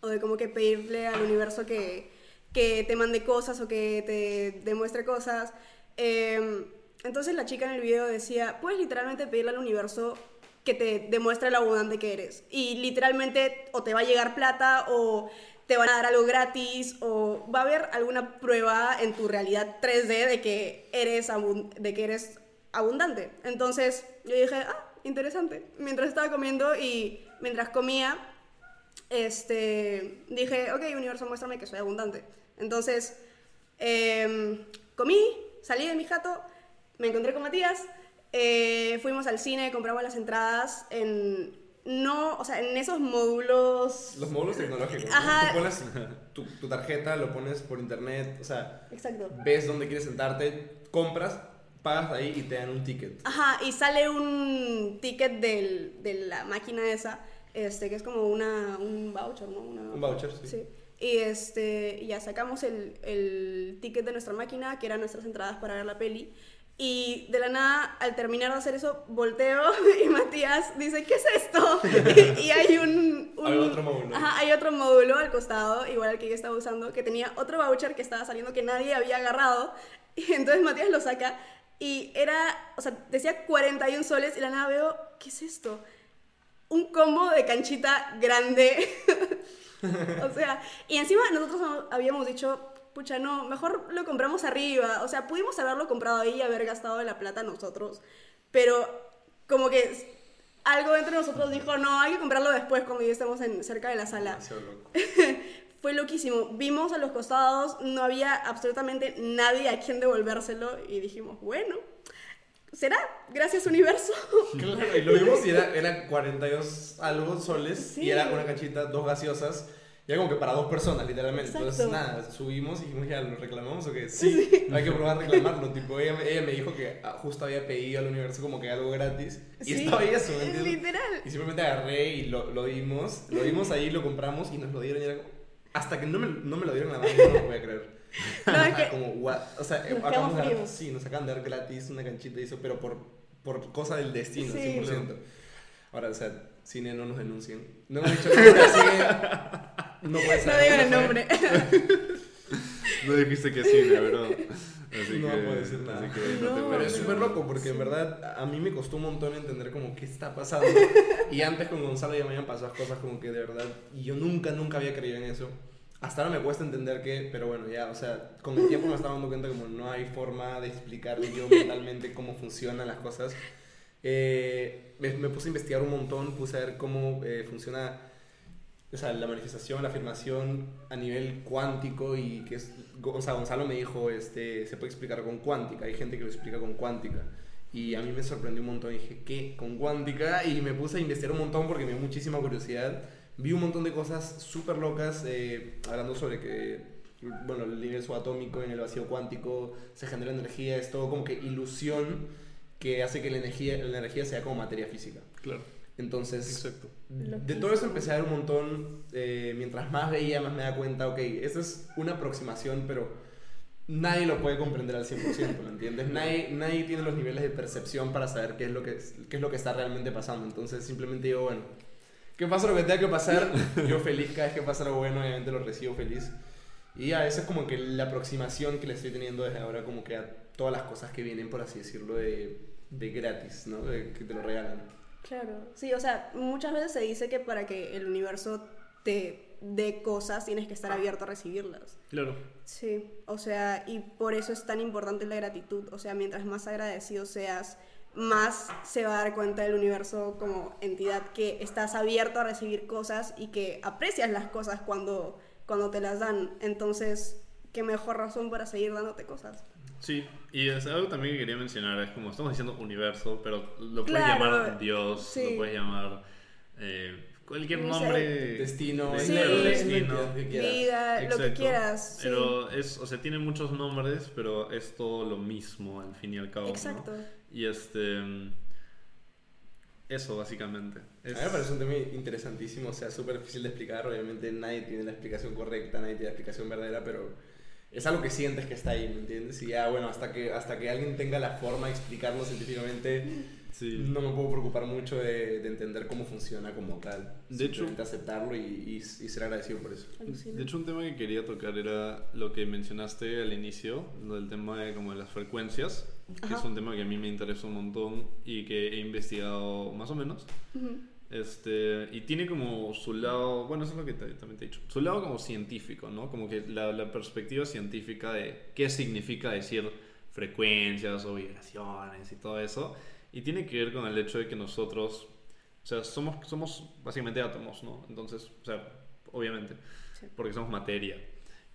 o de como que pedirle al universo que, que te mande cosas o que te demuestre cosas. Em, entonces la chica en el video decía, puedes literalmente pedirle al universo que te demuestre lo abundante que eres. Y literalmente o te va a llegar plata o te van a dar algo gratis o va a haber alguna prueba en tu realidad 3D de que eres, de que eres abundante. Entonces yo dije, ah, interesante. Mientras estaba comiendo y mientras comía, este, dije, ok, universo, muéstrame que soy abundante. Entonces, em, comí, salí de mi jato, me encontré con Matías, eh, fuimos al cine, compramos las entradas en... No, o sea, en esos módulos... Los módulos tecnológicos. ¿no? Ajá. Tú pones tu, tu tarjeta, lo pones por internet, o sea, Exacto. ves dónde quieres sentarte, compras, pagas ahí y te dan un ticket. Ajá, y sale un ticket del, de la máquina esa, este, que es como una, un voucher, ¿no? Una- Un voucher, sí. Sí. Y este, ya sacamos el, el ticket de nuestra máquina, que eran nuestras entradas para ver la peli. Y de la nada, al terminar de hacer eso, volteo y Matías dice, ¿qué es esto? y hay un... un- Hay otro módulo. Ajá, hay otro módulo al costado, igual al que yo estaba usando, que tenía otro voucher que estaba saliendo que nadie había agarrado. Y entonces Matías lo saca y era, o sea, decía 41 soles y de la nada veo, ¿qué es esto? Un combo de canchita grande. o sea, y encima nosotros habíamos dicho, pucha, no, mejor lo compramos arriba. O sea, pudimos haberlo comprado ahí y haber gastado la plata nosotros. Pero como que algo entre nosotros dijo, no, hay que comprarlo después cuando ya estemos en, cerca de la sala. Loco. Fue loquísimo. Vimos a los costados, no había absolutamente nadie a quien devolvérselo y dijimos, bueno, ¿será? Gracias universo. Claro, y lo vimos y era, era 42 algo soles Sí. y era una canchita, dos gaseosas. Y era como que para dos personas, literalmente. Entonces, Exacto. nada, subimos y dijimos, ya, ¿lo reclamamos o qué? Sí, hay que probar a reclamarlo. Tipo, ella, me- ella me dijo que ah, justo había pedido al universo como que algo gratis. Y Sí, estaba ahí eso, ¿me entiendes? Literal. Y simplemente agarré y lo, lo dimos, lo dimos ahí, lo compramos y nos lo dieron y era como... Hasta que no me, no me lo dieron la mano, no lo voy a creer. No, es que- como, what? O sea, Nos acabamos quedamos de dar, sí, nos acaban de dar gratis una canchita y eso, pero por, por cosa del destino, Sí. 100%. Ahora, o sea, cine no nos denuncien. No hemos dicho nada, así que no puede ser. No digan el nombre. No dijiste que sí, bro. Así No que, puedo decir nada. Así que no, No, Pero es súper loco porque en verdad a mí me costó un montón entender como qué está pasando. Y antes con Gonzalo ya me habían pasado cosas como que de verdad y yo nunca, nunca había creído en eso. Hasta ahora me cuesta entender que, pero bueno, ya, o sea, con el tiempo me estaba dando cuenta como no hay forma de explicarle yo mentalmente cómo funcionan las cosas. Eh, me, me puse a investigar un montón, puse a ver cómo eh, funciona o sea, la manifestación, la afirmación a nivel cuántico y que es, o sea, Gonzalo me dijo, este, se puede explicar con cuántica, hay gente que lo explica con cuántica. Y a mí me sorprendió un montón, dije, ¿qué? ¿Con cuántica? Y me puse a investigar un montón porque me dio muchísima curiosidad. Vi un montón de cosas súper locas, eh, hablando sobre que, bueno, el nivel subatómico en el vacío cuántico se genera energía, es todo como que ilusión que hace que la energía, la energía sea como materia física. Claro, Entonces, exacto. de todo eso empecé a ver un montón. eh, mientras más veía, más me da cuenta, ok, esto es una aproximación, pero nadie lo puede comprender al 100%, ¿me entiendes? Nadie, nadie tiene los niveles de percepción para saber qué es, lo que, qué es lo que está realmente pasando. Entonces simplemente digo, bueno, que pasa lo que tenga que pasar, yo feliz, cada vez que pasa algo bueno, obviamente lo recibo feliz. Y a veces como que la aproximación que le estoy teniendo desde ahora, como que a todas las cosas que vienen, por así decirlo, de, de gratis, ¿no? De que te lo regalan. Claro, sí, o sea, muchas veces se dice que para que el universo te dé cosas tienes que estar abierto a recibirlas. Claro. Sí, o sea, y por eso es tan importante la gratitud. O sea, mientras más agradecido seas, más se va a dar cuenta del universo como entidad que estás abierto a recibir cosas y que aprecias las cosas cuando, cuando te las dan. Entonces, qué mejor razón para seguir dándote cosas. Sí, y es algo también que quería mencionar, es como estamos diciendo universo, pero lo puedes Claro, llamar Dios, sí. lo puedes llamar eh, cualquier No sé. nombre. Destino, Sí, destino. entidad que quieras. Vida, lo que Exacto. quieras. sí. Pero es, o sea, tiene muchos nombres, pero es todo lo mismo al fin y al cabo. ¿no? Exacto. Y este. mm, Eso, básicamente. Es- A mí me parece un tema interesantísimo, o sea, súper difícil de explicar. Obviamente nadie tiene la explicación correcta, nadie tiene la explicación verdadera, pero es algo que sientes que está ahí, ¿me entiendes? Y ya, bueno, hasta que, hasta que alguien tenga la forma de explicarlo científicamente, sí. no me puedo preocupar mucho de, de entender cómo funciona como tal. De hecho- aceptarlo y, y, y ser agradecido por eso. Alucina. De hecho, un tema que quería tocar era lo que mencionaste al inicio, lo del tema de, como de las frecuencias, que Ajá. es un tema que a mí me interesa un montón y que he investigado más o menos. Ujú. Este, y tiene como su lado, bueno, eso es lo que te- también te he dicho, su lado como científico, ¿no? Como que la, la perspectiva científica de qué significa decir frecuencias o vibraciones y todo eso. Y tiene que ver con el hecho de que nosotros, o sea, somos, somos básicamente átomos, ¿no? Entonces, o sea, obviamente, Sí. porque somos materia.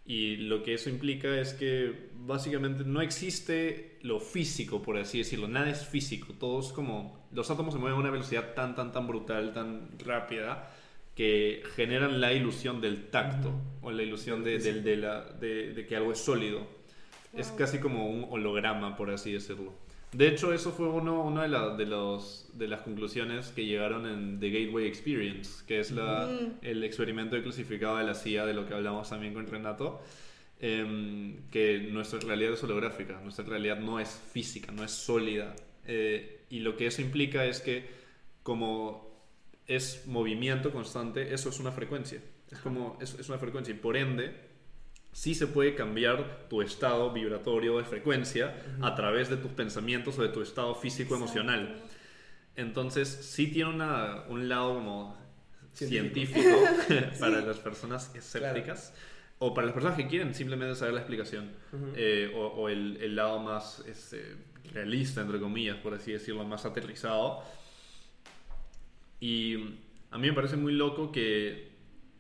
Y lo que eso implica es que básicamente no existe lo físico, por así decirlo. Nada es físico. Todo es como... Los átomos se mueven a una velocidad tan, tan, tan brutal, tan rápida, que generan la ilusión del tacto o la ilusión de, del- de la- de- de que algo es sólido. Es casi como un holograma, por así decirlo. De hecho, eso fue uno, una de, la- de, los, de las conclusiones que llegaron en The Gateway Experience, que es la, Mm. el experimento de clasificado de la CIA, de lo que hablamos también con Renato, em, que nuestra realidad es holográfica, nuestra realidad no es física, no es sólida. Eh, y lo que eso implica es que como es movimiento constante, eso es una frecuencia. Es como, es, es una frecuencia y por ende, sí se puede cambiar tu estado vibratorio de frecuencia a través de tus pensamientos o de tu estado físico emocional. Entonces, sí tiene una, un lado como Científico. científico, para las personas escépticas o para las personas que quieren simplemente saber la explicación eh, o, o el, el lado más este, realista, entre comillas, por así decirlo, más aterrizado. Y a mí me parece muy loco que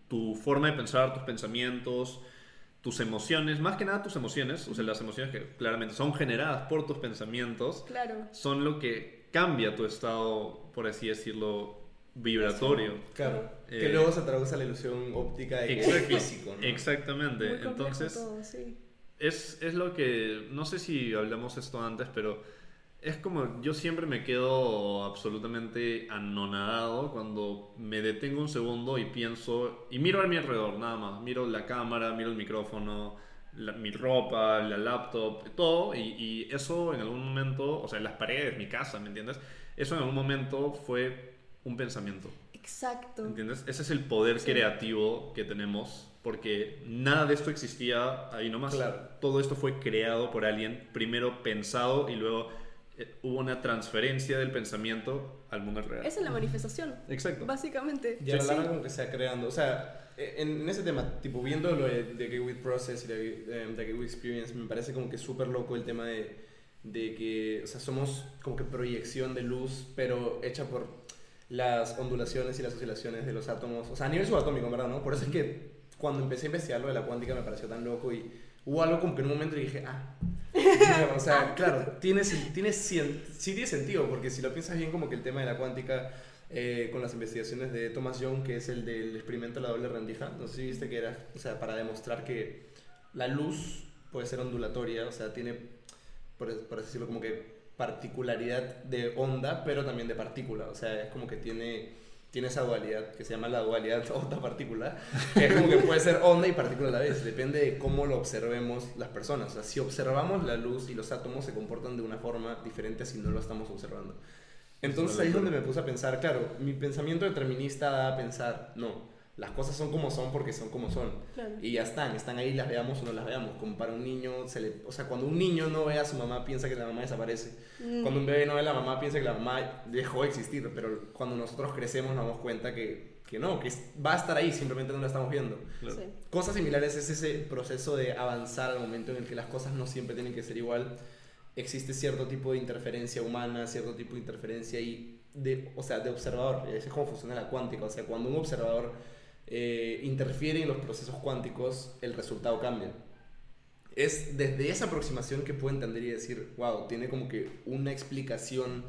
tu forma de pensar, tus pensamientos, tus emociones, más que nada tus emociones, o sea, las emociones que claramente son generadas por tus pensamientos, Claro. son lo que cambia tu estado, por así decirlo, vibratorio. Claro. Eh, que luego se traduce a la ilusión óptica de que es físico, ¿no? Exactamente. Entonces, todo, sí. Es, es lo que, no sé si hablamos esto antes, pero es como yo siempre me quedo absolutamente anonadado cuando me detengo un segundo y pienso, y miro a mi alrededor, nada más, miro la cámara, miro el micrófono, la- mi ropa, la laptop, todo, y, y eso en algún momento, o sea, las paredes, mi casa, ¿me entiendes? Eso en algún momento fue un pensamiento. Exacto. ¿Entiendes? Ese es el poder Sí. creativo que tenemos, porque nada de esto existía ahí nomás. Claro. Todo esto fue creado por alguien, primero pensado y luego eh, hubo una transferencia del pensamiento al mundo real. Esa es la manifestación, Exacto. básicamente. Y a la Sí. larga como que se va creando. O sea, eh, en, en ese tema, tipo, viendo lo de, de Gateway Process y de, eh, de Gateway Experience, me parece como que súper loco el tema de, de que, o sea, somos como que proyección de luz, pero hecha por las ondulaciones y las oscilaciones de los átomos. O sea, a nivel subatómico, verdad, ¿no? Por eso es que cuando empecé a investigar lo de la cuántica me pareció tan loco y hubo algo como que en un momento dije, ah. o sea, claro, tiene, tiene, sí tiene sentido, porque si lo piensas bien, como que el tema de la cuántica eh, con las investigaciones de Thomas Young, que es el del experimento de la doble rendija. No sé si viste que era, o sea, para demostrar que la luz puede ser ondulatoria, o sea, tiene, por, por así decirlo, como que particularidad de onda, pero también de partícula. O sea, es como que tiene, tiene esa dualidad que se llama la dualidad onda-partícula, que es como que puede ser onda y partícula a la vez. Depende de cómo lo observemos las personas. O sea, si observamos la luz y los átomos se comportan de una forma diferente si no lo estamos observando. Entonces ahí es donde me puse a pensar, claro, mi pensamiento determinista da a pensar, no, las cosas son como son porque son como son. Claro. Y ya están, están ahí, las veamos o no las veamos. Como para un niño, se le, o sea, cuando un niño no ve a su mamá, piensa que la mamá desaparece. Mm. Cuando un bebé no ve a la mamá, piensa que la mamá dejó de existir. Pero cuando nosotros crecemos, nos damos cuenta que, que no, que es- va a estar ahí, simplemente no la estamos viendo. Claro. Sí. Cosas similares es ese proceso de avanzar al momento en el que las cosas no siempre tienen que ser igual. Existe cierto tipo de interferencia humana, cierto tipo de interferencia y de, o sea, de observador. Ese es como funciona la cuántica. O sea, cuando un observador eh, interfiere en los procesos cuánticos, el resultado cambia. Es desde esa aproximación que puedo entender y decir, wow, tiene como que una explicación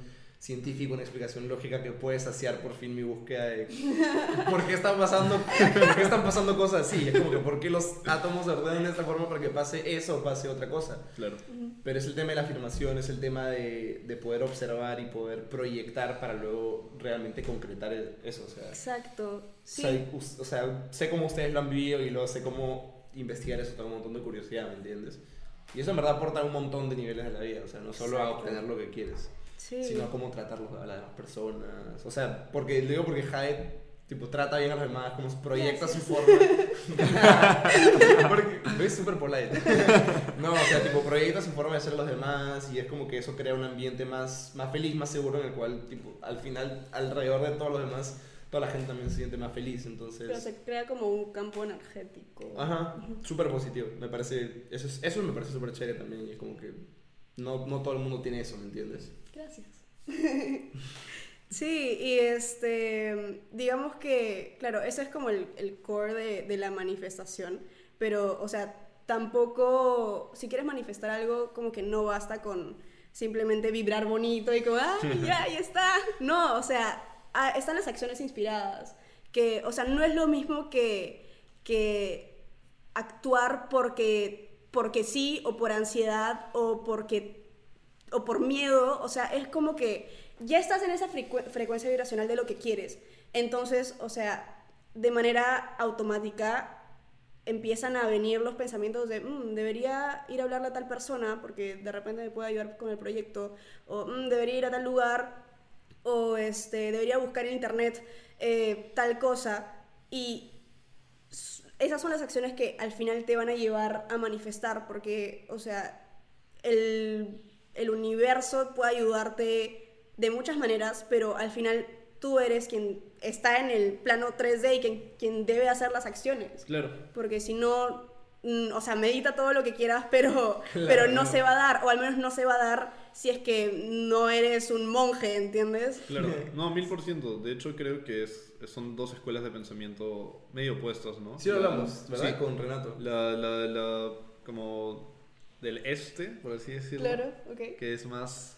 científica, una explicación lógica que puede saciar por fin mi búsqueda de por qué están pasando, por qué están pasando cosas así. Es como que por qué los átomos se ordenan de esta forma para que pase eso o pase otra cosa. Claro. Pero es el tema de la afirmación, es el tema de, de poder observar y poder proyectar para luego realmente concretar el- eso. O sea, Exacto. Sí. sé, o sea, sé cómo ustedes lo han vivido y luego sé cómo investigar eso, tengo un montón de curiosidad, ¿me entiendes? Y eso en verdad aporta a un montón de niveles de la vida, o sea, no solo a Exacto. obtener lo que quieres, Sí. sino a cómo tratar a las demás personas. O sea, porque digo porque Jade tipo trata bien a los demás, como proyecta su forma. porque es súper polite. no, o sea, tipo proyecta su forma de ser a los demás y es como que eso crea un ambiente más, más feliz, más seguro en el cual tipo al final alrededor de todos los demás toda la gente también se siente más feliz, entonces Pero se crea como un campo energético. Ajá, súper positivo. Me parece, eso, es- eso me parece súper chévere también. Y es como que no, no todo el mundo tiene eso, ¿me entiendes? Gracias. Sí, y este, digamos que, claro, eso es como el, el core de, de la manifestación, pero, o sea, tampoco, si quieres manifestar algo, como que no basta con simplemente vibrar bonito y como, ¡ah, ya, ahí está! No, o sea, están las acciones inspiradas, que, o sea, no es lo mismo que, que actuar porque, porque sí, o por ansiedad, o porque, o por miedo, o sea, es como que ya estás en esa frecu- frecuencia vibracional de lo que quieres. Entonces, o sea, de manera automática empiezan a venir los pensamientos de, "Mm, debería ir a hablarle a tal persona porque de repente me puede ayudar con el proyecto, o "Mm, debería ir a tal lugar, o este, debería buscar en internet eh, tal cosa. Y esas son las acciones que al final te van a llevar a manifestar, porque, o sea, el, el universo puede ayudarte de muchas maneras, pero al final tú eres quien está en el plano 3D y quien, quien debe hacer las acciones. Claro. Porque si no, mm, o sea, medita todo lo que quieras, pero, Claro, pero no se va a dar, o al menos no se va a dar si es que no eres un monje, ¿entiendes? Claro, no, mil por ciento. De hecho, creo que es, son dos escuelas de pensamiento medio opuestas, ¿no? Sí hablamos, ¿verdad? sí, Con Renato. la, la, la, como del este, por así decirlo. Claro, ok. Que es más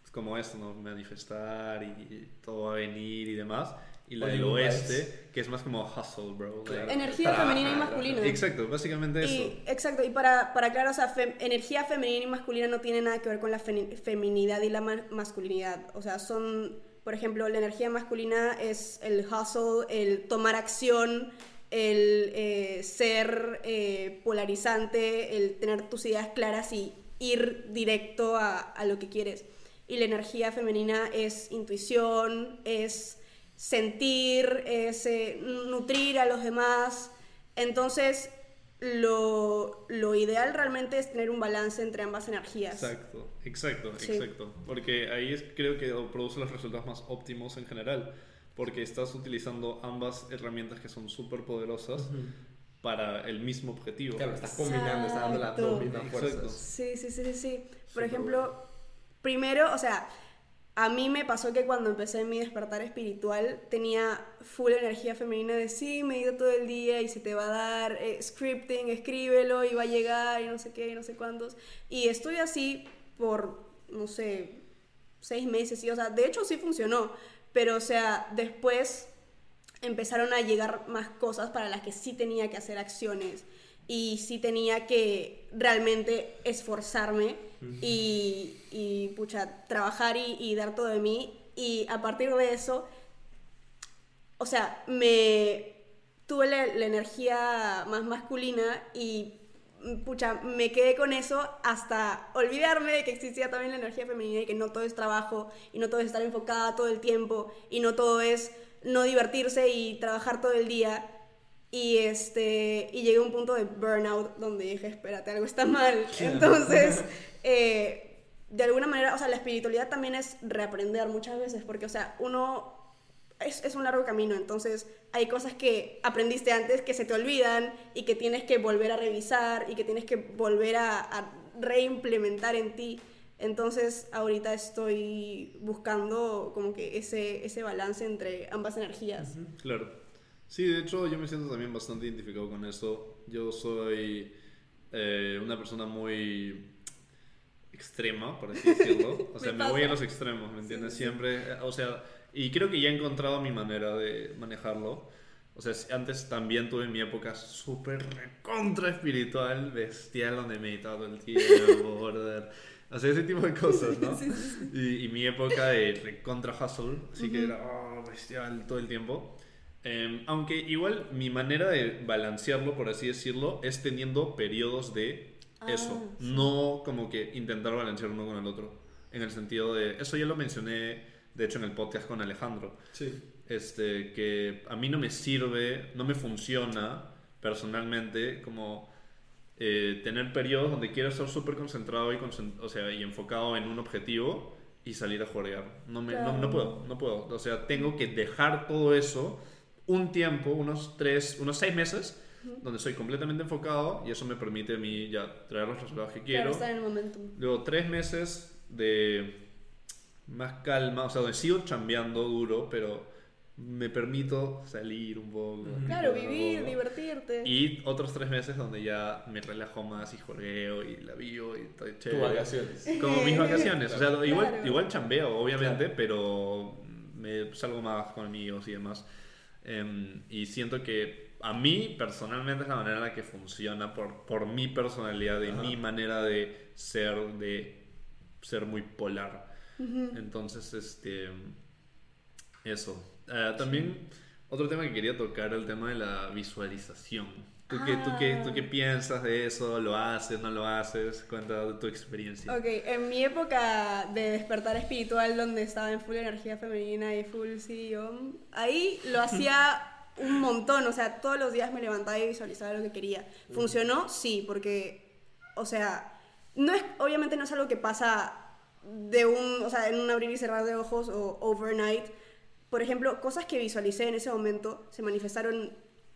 pues, como esto, ¿no? Manifestar y, y todo va a venir y demás. Y la del Hollywood oeste, vibes. que es más como hustle, bro. Claro. Energía femenina y masculina. Exacto, básicamente eso. Y, exacto, y para, para aclarar, o sea, fem- energía femenina y masculina no tiene nada que ver con la fe- feminidad y la ma- masculinidad. O sea, son, por ejemplo, la energía masculina es el hustle, el tomar acción, el eh, ser eh, polarizante, el tener tus ideas claras y ir directo a, a lo que quieres. Y la energía femenina es intuición, es sentir, es eh, nutrir a los demás. Entonces, lo, lo ideal realmente es tener un balance entre ambas energías. Exacto, exacto, Sí. exacto. Porque ahí es, creo que produce los resultados más óptimos en general. Porque estás utilizando ambas herramientas que son súper poderosas para el mismo objetivo. Claro, estás combinando, estás dando las dos mismas fuerzas. Sí, sí, sí, sí, sí. Por ejemplo, primero, o sea, a mí me pasó que cuando empecé mi despertar espiritual tenía full energía femenina de sí, medita todo el día y se te va a dar eh, scripting, escríbelo y va a llegar y no sé qué y no sé cuántos. Y estuve así por, no sé, seis meses y, o sea, de hecho sí funcionó, pero o sea, después empezaron a llegar más cosas para las que sí tenía que hacer acciones y sí tenía que realmente esforzarme y, y, pucha, trabajar y, y dar todo de mí. Y a partir de eso, o sea, me tuve la, la energía más masculina y pucha, me quedé con eso hasta olvidarme de que existía también la energía femenina y que no todo es trabajo y no todo es estar enfocada todo el tiempo y no todo es no divertirse y trabajar todo el día. Y, este, y llegué a un punto de burnout donde dije, espérate, algo está mal. Entonces, eh, de alguna manera, o sea, la espiritualidad también es reaprender muchas veces, porque, o sea, uno es, es un largo camino, entonces hay cosas que aprendiste antes que se te olvidan y que tienes que volver a revisar y que tienes que volver a, a reimplementar en ti. Entonces ahorita estoy buscando como que ese, ese balance entre ambas energías. Claro. Sí, de hecho yo me siento también bastante identificado con eso. Yo soy eh, una persona muy extrema, por así decirlo. O sea, Me me, voy a los extremos, ¿me entiendes? Sí, sí. Siempre, eh, o sea, y creo que ya he encontrado mi manera de manejarlo. O sea, antes también tuve mi época súper contra espiritual, bestial, donde meditaba todo el tiempo, border. O sea, ese tipo de cosas, ¿no? Y, y mi época de contra hustle, así que era oh, bestial todo el tiempo. Eh, aunque igual mi manera de balancearlo, por así decirlo, es teniendo periodos de Ah, eso. sí. No como que intentar balancear uno con el otro. En el sentido de... Eso ya lo mencioné, de hecho, en el podcast con Alejandro. Sí. Este, que a mí no me sirve, no me funciona personalmente como eh, tener periodos donde quiero estar súper concentrado y, concent- o sea, y enfocado en un objetivo y salir a jugar. No, me, no, no Claro. puedo, no puedo. O sea, tengo que dejar todo eso un tiempo, unos tres, unos seis meses, donde soy completamente enfocado y eso me permite a mí ya traer los resultados que Claro, quiero. estar en el momento. Luego tres meses de más calma, o sea, donde sigo chambeando duro, pero me permito salir un poco. Claro, un vivir, poco. divertirte. Y otros tres meses donde ya me relajo más y jorgueo y la vivo y estoy Tus chévere. vacaciones. Como mis vacaciones. O sea, Claro. igual, Claro. igual chambeo, obviamente, Claro. pero me salgo más con amigos y demás. Em, y siento que a mí personalmente es la manera en la que funciona por, por mi personalidad y Ajá. mi manera de ser, de ser muy polar. Entonces, este. Eso. Eh, también, otro tema que quería tocar, el tema de la visualización. ¿Tú, qué, tú, qué, ¿Tú qué Ah. piensas de eso? ¿Lo haces? ¿No lo haces? Cuenta tu experiencia. Ok, en mi época de despertar espiritual, donde estaba en full energía femenina y full CEO, ahí lo hacía un montón, o sea, todos los días me levantaba y visualizaba lo que quería. ¿Funcionó? Sí, porque, o sea, no es, obviamente no es algo que pasa de un, o sea, en un abrir y cerrar de ojos o overnight. Por ejemplo, cosas que visualicé en ese momento se manifestaron,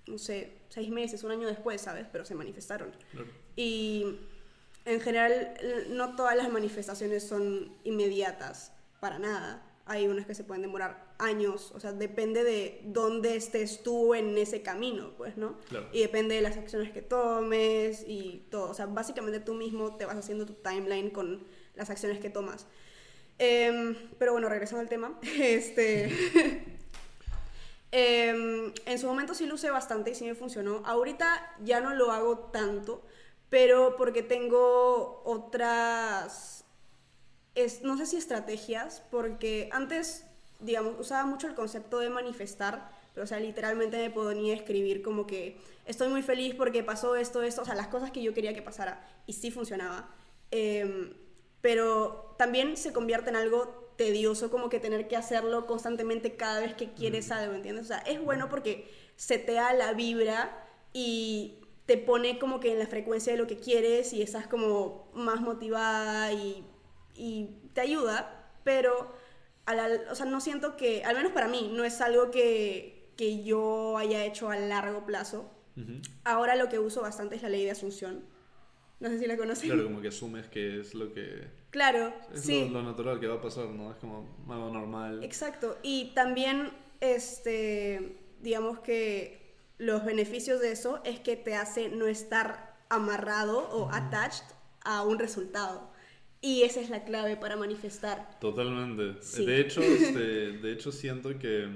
no sé, seis meses, un año después, ¿sabes? Pero se manifestaron. Claro. Y en general no todas las manifestaciones son inmediatas, para nada. Hay unas que se pueden demorar años, o sea, depende de dónde estés tú en ese camino, pues, ¿no? Claro. Y depende de las acciones que tomes y todo. O sea, básicamente tú mismo te vas haciendo tu timeline con las acciones que tomas. Em, pero bueno, regresando al tema, este... Em, en su momento sí lo usé bastante y sí me funcionó. Ahorita ya no lo hago tanto, pero porque tengo otras, no sé si estrategias, porque antes, digamos, usaba mucho el concepto de manifestar, pero o sea, literalmente me ponía a escribir como que estoy muy feliz porque pasó esto, esto, o sea, las cosas que yo quería que pasara y sí funcionaba. Em, pero también se convierte en algo tedioso como que tener que hacerlo constantemente cada vez que quieres algo, ¿entiendes? O sea, es bueno porque setea la vibra y te pone como que en la frecuencia de lo que quieres y estás como más motivada y, y te ayuda, pero a la- o sea, no siento que, al menos para mí, no es algo que, que yo haya hecho a largo plazo. Ahora lo que uso bastante es la ley de Asunción. No sé si la conocen. Claro, como que asumes que es lo que. Claro, Es sí. lo, lo natural que va a pasar, ¿no? Es como algo normal. Exacto. Y también, este, digamos que los beneficios de eso es que te hace no estar amarrado o attached a un resultado. Y esa es la clave para manifestar. Totalmente. Sí. De hecho, este, de hecho siento que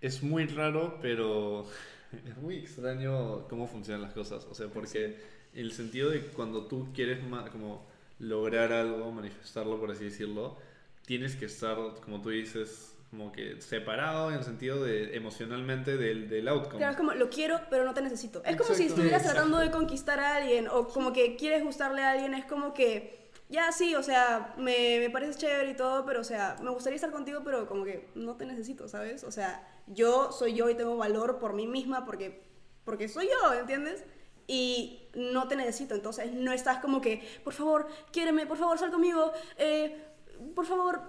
es muy raro, pero es muy extraño cómo funcionan las cosas. O sea, porque el sentido de cuando tú quieres como lograr algo, manifestarlo, por así decirlo, tienes que estar, como tú dices, como que separado en el sentido de emocionalmente del, del outcome. Claro, es como, lo quiero, pero no te necesito. Es como si estuvieras Exacto. tratando de conquistar a alguien o como que quieres gustarle a alguien. Es como que, ya sí, o sea, me, me pareces chévere y todo, pero o sea, me gustaría estar contigo, pero como que no te necesito, ¿sabes? O sea, yo soy yo y tengo valor por mí misma porque, porque soy yo, ¿entiendes? Y no te necesito, entonces no estás como que, por favor, quiéreme, por favor, sal conmigo, eh, por favor,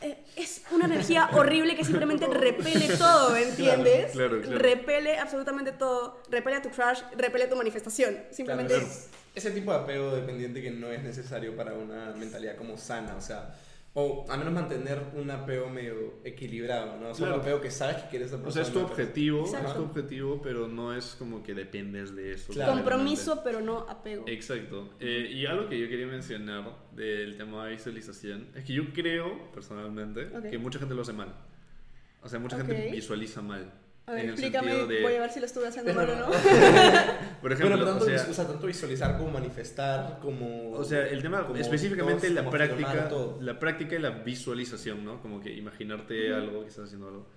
eh, es una energía horrible que simplemente repele todo, ¿entiendes? Claro, claro. Repele absolutamente todo, repele a tu crush, repele a tu manifestación, simplemente. Claro, es ese tipo de apego dependiente que no es necesario para una mentalidad como sana, o sea, o al menos mantener un apego medio equilibrado, ¿no? O sea, Claro. un apego que sabes que quieres esa O persona. sea, es tu objetivo, es Exacto. tu objetivo, pero no es como que dependes de eso. Claro. compromiso, pero no apego. Exacto. Eh, y algo que yo quería mencionar del tema de visualización es que yo creo, personalmente, Ok. que mucha gente lo hace mal. O sea, mucha Ok. gente visualiza mal. A ver, en el explícame, de, voy a ver si lo estuve haciendo mal o no. por ejemplo, Bueno, tanto, o, sea, o sea, tanto visualizar como manifestar, como... o sea, el tema como específicamente todos, la como práctica, todo. la práctica y la visualización, ¿no? Como que imaginarte algo, que estás haciendo algo.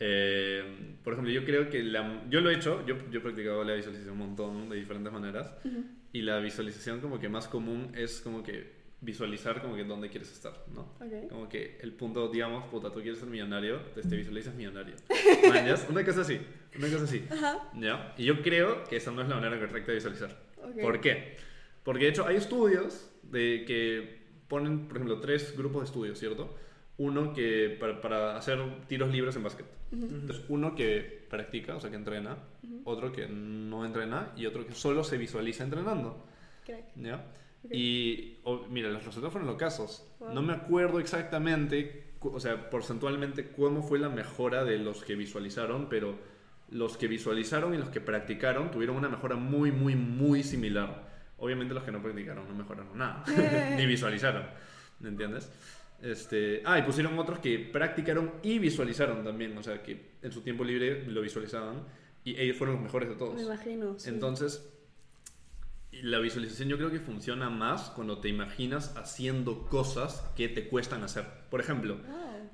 Eh, por ejemplo, yo creo que la, yo lo he hecho, yo, yo he practicado la visualización un montón de diferentes maneras y la visualización como que más común es como que visualizar como que dónde quieres estar, ¿no? Ok. Como que el punto, digamos, puta, tú quieres ser millonario, te, te visualizas millonario. ¿Mañas? Una cosa así, una cosa así. Ajá. ¿Ya? Y yo creo que esa no es la manera correcta de visualizar. Ok. ¿Por qué? Porque de hecho hay estudios de que ponen, por ejemplo, tres grupos de estudios, ¿cierto? Uno que para, para hacer tiros libres en básquet. Entonces, uno que practica, o sea, que entrena, otro que no entrena y otro que solo se visualiza entrenando. Crack. ¿Ya? Y, o- mira, los resultados fueron los casos. Wow. No me acuerdo exactamente, o sea, porcentualmente, cómo fue la mejora de los que visualizaron, pero los que visualizaron y los que practicaron tuvieron una mejora muy, muy, muy similar. Obviamente los que no practicaron no mejoraron nada, ni visualizaron, ¿me entiendes? Este, ah, y pusieron otros que practicaron y visualizaron también, o sea, que en su tiempo libre lo visualizaban y ellos fueron los mejores de todos. Me imagino. sí. Entonces, la visualización yo creo que funciona más cuando te imaginas haciendo cosas que te cuestan hacer. Por ejemplo,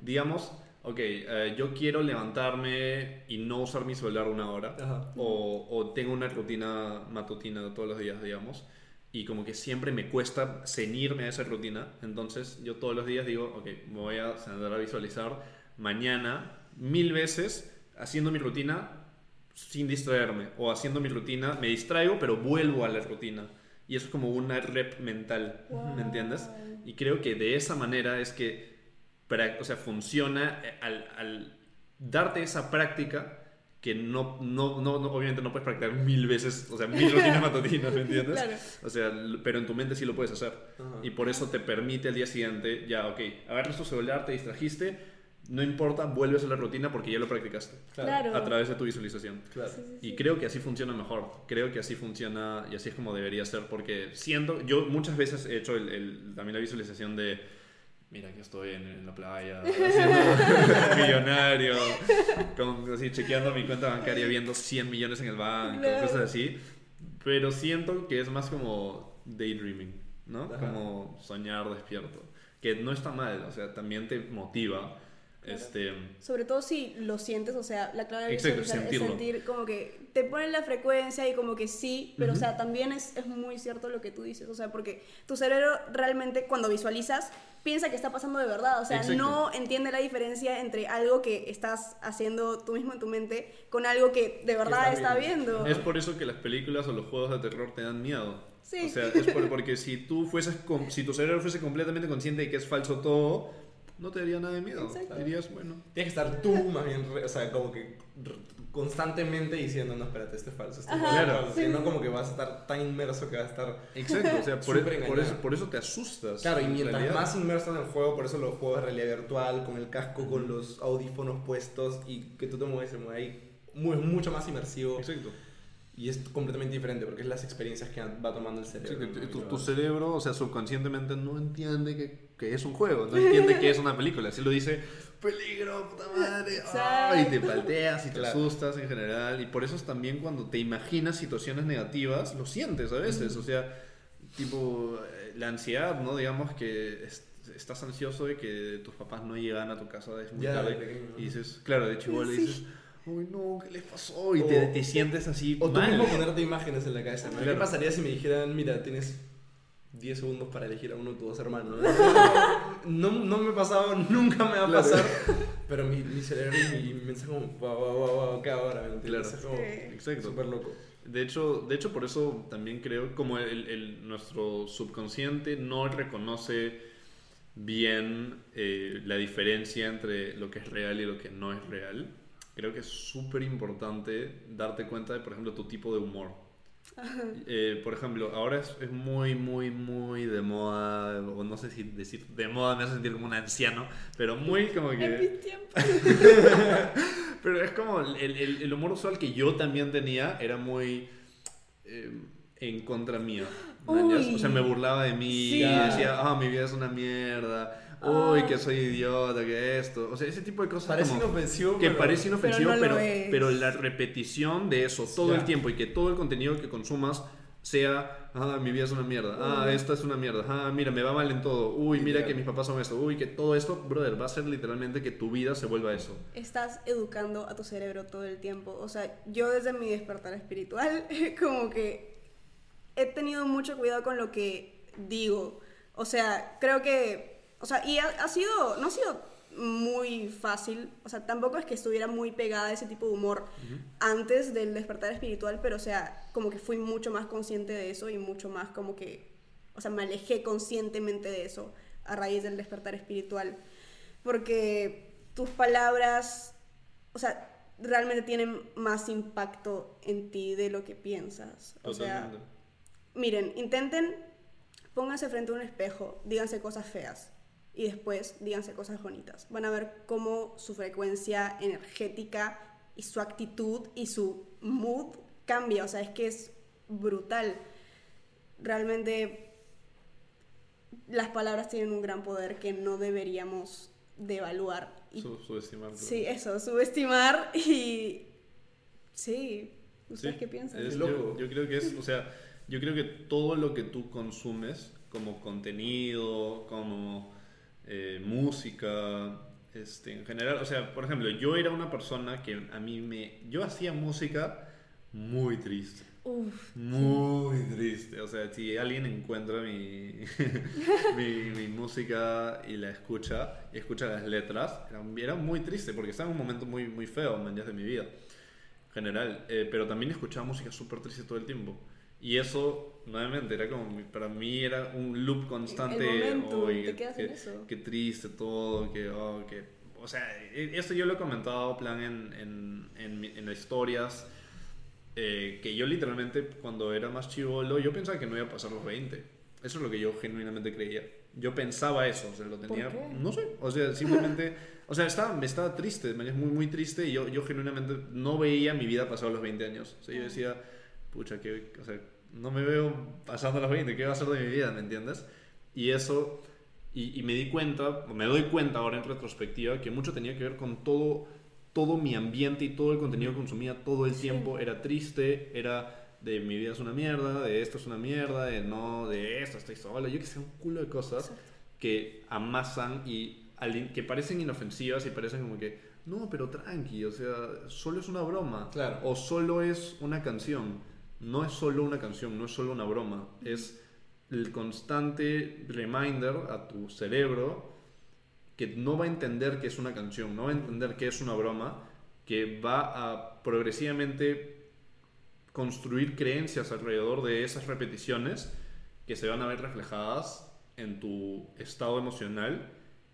digamos, ok, eh, yo quiero levantarme y no usar mi celular una hora. Ajá. O, o tengo una rutina matutina todos los días, digamos. Y como que siempre me cuesta ceñirme a esa rutina. Entonces yo todos los días digo, ok, me voy a sentar a visualizar mañana mil veces haciendo mi rutina sin distraerme. O haciendo mi rutina, me distraigo, pero vuelvo a la rutina. Y eso es como una rep mental, ¿me entiendes? Y creo que de esa manera es que, o sea, funciona eh, al, al darte esa práctica que no, no, no, no- obviamente no puedes practicar mil veces, o sea, mil rutinas matutinas, ¿me entiendes? Claro. O sea, pero en tu mente sí lo puedes hacer. Ajá. Y por eso te permite al día siguiente, ya, ok, agarras tu celular, te distrajiste, no importa, vuelves a la rutina porque ya lo practicacaste. Claro. A través de tu visualización. Claro. Sí, sí, Y creo que así funciona mejor. Creo que así funciona y así es como debería ser. Porque siento, yo muchas veces he hecho el, el- también la visualización de, mira que estoy en, en la playa, haciendo millonario, con, así chequeando mi cuenta bancaria, viendo 100 millones en el banco, Claro. cosas así. Pero siento que es más como daydreaming, ¿no? Ajá. Como soñar despierto. Que no está mal, o sea, también te motiva. Este, Sobre todo si lo sientes, o sea, la clave Exacto, es sentir como que te ponen la frecuencia y como que sí, pero o sea, también es, es muy cierto lo que tú dices, o sea, porque tu cerebro realmente cuando visualizas piensa que está pasando de verdad, o sea, Exacto. no entiende la diferencia entre algo que estás haciendo tú mismo en tu mente con algo que de verdad está viendo. viendo. Es por eso que las películas o los juegos de terror te dan miedo. Sí. O sea, es por- porque si tú fueses, si tu cerebro fuese completamente consciente de que es falso todo, no te daría nada de miedo. Exacto. Dirías, bueno, Tienes que estar tú más bien, o sea, como que constantemente diciendo, no, espérate, esto es falso, esto es Ajá, falso, Claro. falso", sí. y no como que vas a estar tan inmerso que vas a estar... exacto. O sea, por, Súper por eso, por eso te asustas. Claro, y en mientras realidad. más inmerso en el juego, por eso los juegos de realidad virtual, con el casco, con los audífonos puestos y que tú te mueves, se mueve ahí, mu- es mucho más inmersivo Exacto. y es completamente diferente porque es las experiencias que va tomando el cerebro. ¿no? Tu, tu cerebro, o sea, subconscientemente no entiende que, que es un juego, no entiende que es una película. Si lo dice, peligro, puta madre, ah, y te palteas y te Claro. asustas en general. Y por eso es también cuando te imaginas situaciones negativas, lo sientes a veces. O sea, tipo, eh, la ansiedad, ¿no? Digamos que es- estás ansioso de que tus papás no llegan a tu casa es muy Ya, de tarde. pequeño, ¿no? Y dices, claro, de chivolo Sí. dices, uy, no, ¿qué les pasó? Y O- te, te sientes así O tú mal. mismo ponerte imágenes en la cabeza. ¿no? ¿Qué Claro. pasaría si me dijeran, mira, tienes 10 segundos para elegir a uno de tus dos hermanos? No, no me ha pasado, nunca me va a Claro. pasar. Pero mi, mi cerebro y mi, es como, wow, wow, wow, wow, ¿qué ahora? Claro. Es como Sí. Exacto. súper loco. De hecho, de hecho, por eso también creo, como el, el- nuestro subconsciente no reconoce bien eh, la diferencia entre lo que es real y lo que no es real, creo que es súper importante darte cuenta de, por ejemplo, tu tipo de humor. Eh, por ejemplo, ahora es, es muy, muy, muy de moda, o no sé si decir de moda me hace sentir como un anciano, pero muy como que... En mis tiempos. Pero es como el, el- el humor usual que yo también tenía era muy eh, en contra mío. O sea, me burlaba de mí Sí. y decía, ah, mi vida es una mierda. Uy, que soy idiota, que esto. O sea, ese tipo de cosas Parece como inofensivo, que pero- parece inofensivo, Pero no pero, la repetición de eso todo el tiempo y que todo el contenido que consumas sea, ah, mi vida es una mierda, ah, Uy. esta es una mierda, ah, mira, me va mal en todo, uy, mira que mis papás son esto, uy, que todo esto, brother, va a ser literalmente que tu vida se vuelva eso. Estás educando a tu cerebro todo el tiempo. O sea, yo desde mi despertar espiritual, como que he tenido mucho cuidado con lo que digo. O sea, creo que, o sea, y ha, ha sido, no ha sido muy fácil, o sea, tampoco es que estuviera muy pegada a ese tipo de humor antes del despertar espiritual, pero o sea, como que fui mucho más consciente de eso y mucho más como que, o sea, me alejé conscientemente de eso a raíz del despertar espiritual, porque tus palabras, o sea, realmente tienen más impacto en ti de lo que piensas. O sea, miren, intenten pónganse frente a un espejo, díganse cosas feas y después díganse cosas bonitas. Van a ver cómo su frecuencia energética y su actitud y su mood cambia. O sea, es que es brutal. Realmente las palabras tienen un gran poder que no deberíamos devaluar. Y, subestimar. sí, eso, subestimar y... Sí, ¿ustedes Sí, qué piensan? es- Loco. yo, yo creo que es, o sea, yo creo que todo lo que tú consumes como contenido, como eh, música, este, en general, o sea, por ejemplo, yo era una persona que a mí me, yo hacía música muy triste. Uf, Muy triste. O sea, si alguien encuentra mi, mi, mi música y la escucha, y escucha las letras, era, era muy triste porque estaba en un momento muy, muy feo, man, de mi vida. En general. Eh, pero también escuchaba música súper triste todo el tiempo. Y eso, nuevamente, era como, para mí era un loop constante. El momentum, "Oye, te quedas en qué- eso". Qué triste todo, que, oh, que... O sea, e- esto yo lo he comentado, plan, en, en, en, en historias. Eh, que yo literalmente cuando era más chivolo yo pensaba que no iba a pasar los 20. Eso es lo que yo genuinamente creía. Yo pensaba eso, o sea, lo tenía... qué? No sé, o sea, simplemente... O sea, estaba, me estaba triste, me muy, muy triste y yo, yo genuinamente no veía mi vida pasar los 20 años. O sea, yo decía, pucha, que, o sea, no me veo pasando los 20, ¿qué va a ser de mi vida? ¿Me entiendes? Y eso... Y, y me di cuenta, me doy cuenta ahora en retrospectiva, que mucho tenía que ver con todo todo mi ambiente y todo el contenido que consumía todo el Sí. tiempo era triste, era de mi vida es una mierda, de esto es una mierda, de no, de esto estoy solo, yo que sé, un culo de cosas Exacto. que amasan y que parecen inofensivas y parecen como que, no, pero tranqui, o sea, solo es una broma, Claro. o solo es una canción, no es solo una canción, no es solo una broma, es el constante reminder a tu cerebro que no va a entender que es una canción, no va a entender que es una broma, que va a progresivamente construir creencias alrededor de esas repeticiones que se van a ver reflejadas en tu estado emocional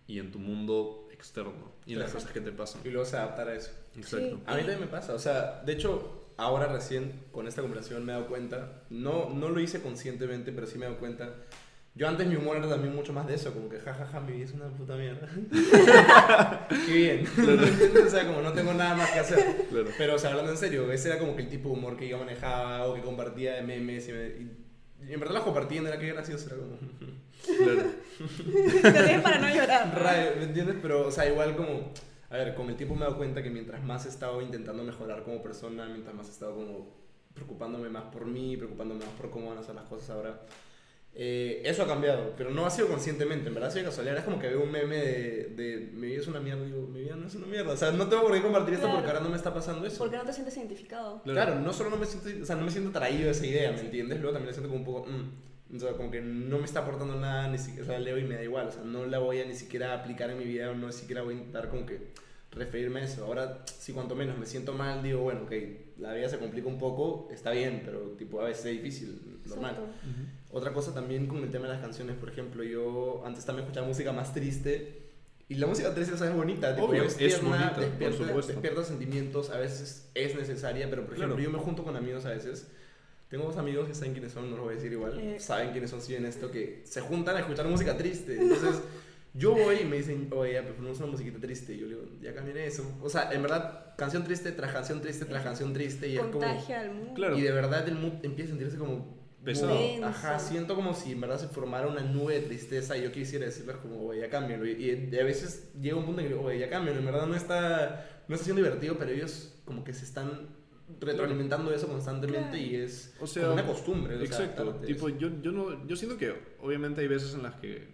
y en tu mundo externo y en las cosas que te pasan. Y luego se adaptar a eso. Exacto. A mí también me pasa, o sea, de hecho, ahora recién con esta conversación me he dado cuenta, no, no lo hice conscientemente, pero sí me he dado cuenta. Yo antes mi humor era también mucho más de eso, como que jajaja, mi vida es una puta mierda. Qué bien. ¿Entiendes? O sea, como no tengo nada más que hacer. Claro. Pero, o sea, hablando en serio, ese era como que el tipo de humor que yo manejaba o que compartía de memes y, me- y- y en verdad los compartía, no era que gracioso, era como... Claro. Te para no llorar. ¿me entiendes? Pero, o sea, igual como, a ver, con el tiempo me he dado cuenta que mientras más he estado intentando mejorar como persona, mientras más he estado como preocupándome más por mí, preocupándome más por cómo van a ser las cosas ahora, eh, eso ha cambiado, pero no ha sido conscientemente, en verdad ha sido casualidad, es como que veo un meme de, de mi vida es una mierda, digo, mi vida no es una mierda, o sea, no tengo por qué compartir esto Claro. porque ahora no me está pasando eso. Porque no te sientes identificado. Claro. no solo no me siento, o sea, no me siento atraído a esa idea, ¿me entiendes? Luego también la siento como un poco, mm, o sea, como que no me está aportando nada, ni siquiera, o sea, leo y me da igual, o sea, no la voy a ni siquiera aplicar en mi vida, o no siquiera voy a intentar como que referirme a eso. Ahora, si cuanto menos me siento mal, digo, bueno, ok, la vida se complica un poco, está bien, pero tipo a veces es difícil, normal. Exacto. Otra cosa también con el tema de las canciones, por ejemplo, yo antes también escuchaba música más triste. Y la música triste, ¿sabes? Es bonita, tipo, Obvio, es, es tierna, bonita, por despierta, supuesto. despierta sentimientos, a veces es necesaria, pero por ejemplo, Claro. yo me junto con amigos a veces. Tengo dos amigos que saben quiénes son, no los voy a decir igual, Eh. saben quiénes son si ven esto, que se juntan a escuchar música triste. Entonces, yo voy y me dicen, oye, ya, pues ponemos una musiquita triste. Y yo le digo, ya cambien eso. O sea, en verdad, canción triste tras canción triste tras canción triste. Y es como. Contagia al mundo. Claro. Y de verdad el mood empieza a sentirse como Pesado. Ajá, siento como si en verdad se formara una nube de tristeza y yo quisiera decirles como, oye, ya cámbianlo. Y, y a veces llega un punto en que digo, oye, ya cámbianlo. En verdad no está, no está siendo divertido, pero ellos como que se están retroalimentando eso constantemente Claro. y es O sea, como una costumbre. o sea, Exacto. tipo, yo, yo, no, yo siento que obviamente hay veces en las que,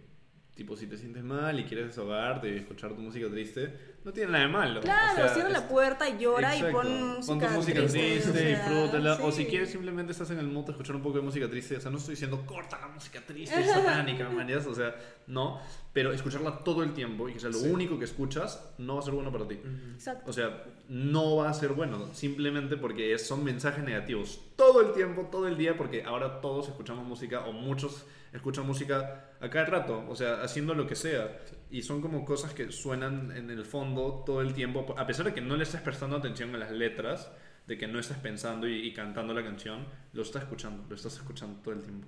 tipo, si te sientes mal y quieres desahogarte y escuchar tu música triste, no tiene nada de malo. Claro, O sea, cierra es- la puerta y llora y pon música, Pon tu música triste, o sea, disfrútala. O si quieres simplemente estás en el mood de escuchar un poco de música triste. O sea, no estoy diciendo corta la música triste, satánica, manías. O sea, no. Pero escucharla todo el tiempo y que sea lo Sí. único que escuchas no va a ser bueno para ti. Exacto. O sea, no va a ser bueno, simplemente porque son mensajes negativos todo el tiempo, todo el día, porque ahora todos escuchamos música o muchos escuchan música a cada rato, o sea, haciendo lo que sea. Y son como cosas que suenan en el fondo todo el tiempo, a pesar de que no le estés prestando atención a las letras, de que no estás pensando y, y cantando la canción, lo estás escuchando, lo estás escuchando todo el tiempo.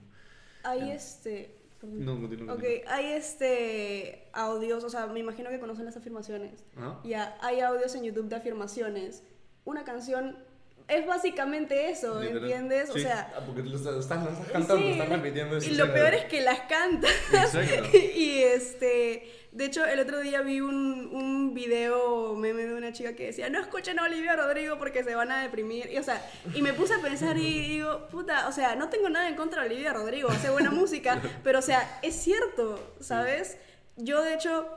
Hay este. No, continúa. Ok, hay este audios, o sea, me imagino que conocen las afirmaciones. Ya, hay audios en YouTube de afirmaciones. Una canción es básicamente eso, Literal. ¿entiendes? O sea, Ah, porque tú lo estás, lo estás, cantando, sí, estás repitiendo eso. Y lo peor es que las canta. Exacto. y este, de hecho, el otro día vi un, un video meme de una chica que decía, no escuchen a Olivia Rodrigo porque se van a deprimir. Y, o sea, y me puse a pensar y digo, puta, o sea, no tengo nada en contra de Olivia Rodrigo, hace buena música, pero o sea, es cierto, ¿sabes? Yo, de hecho,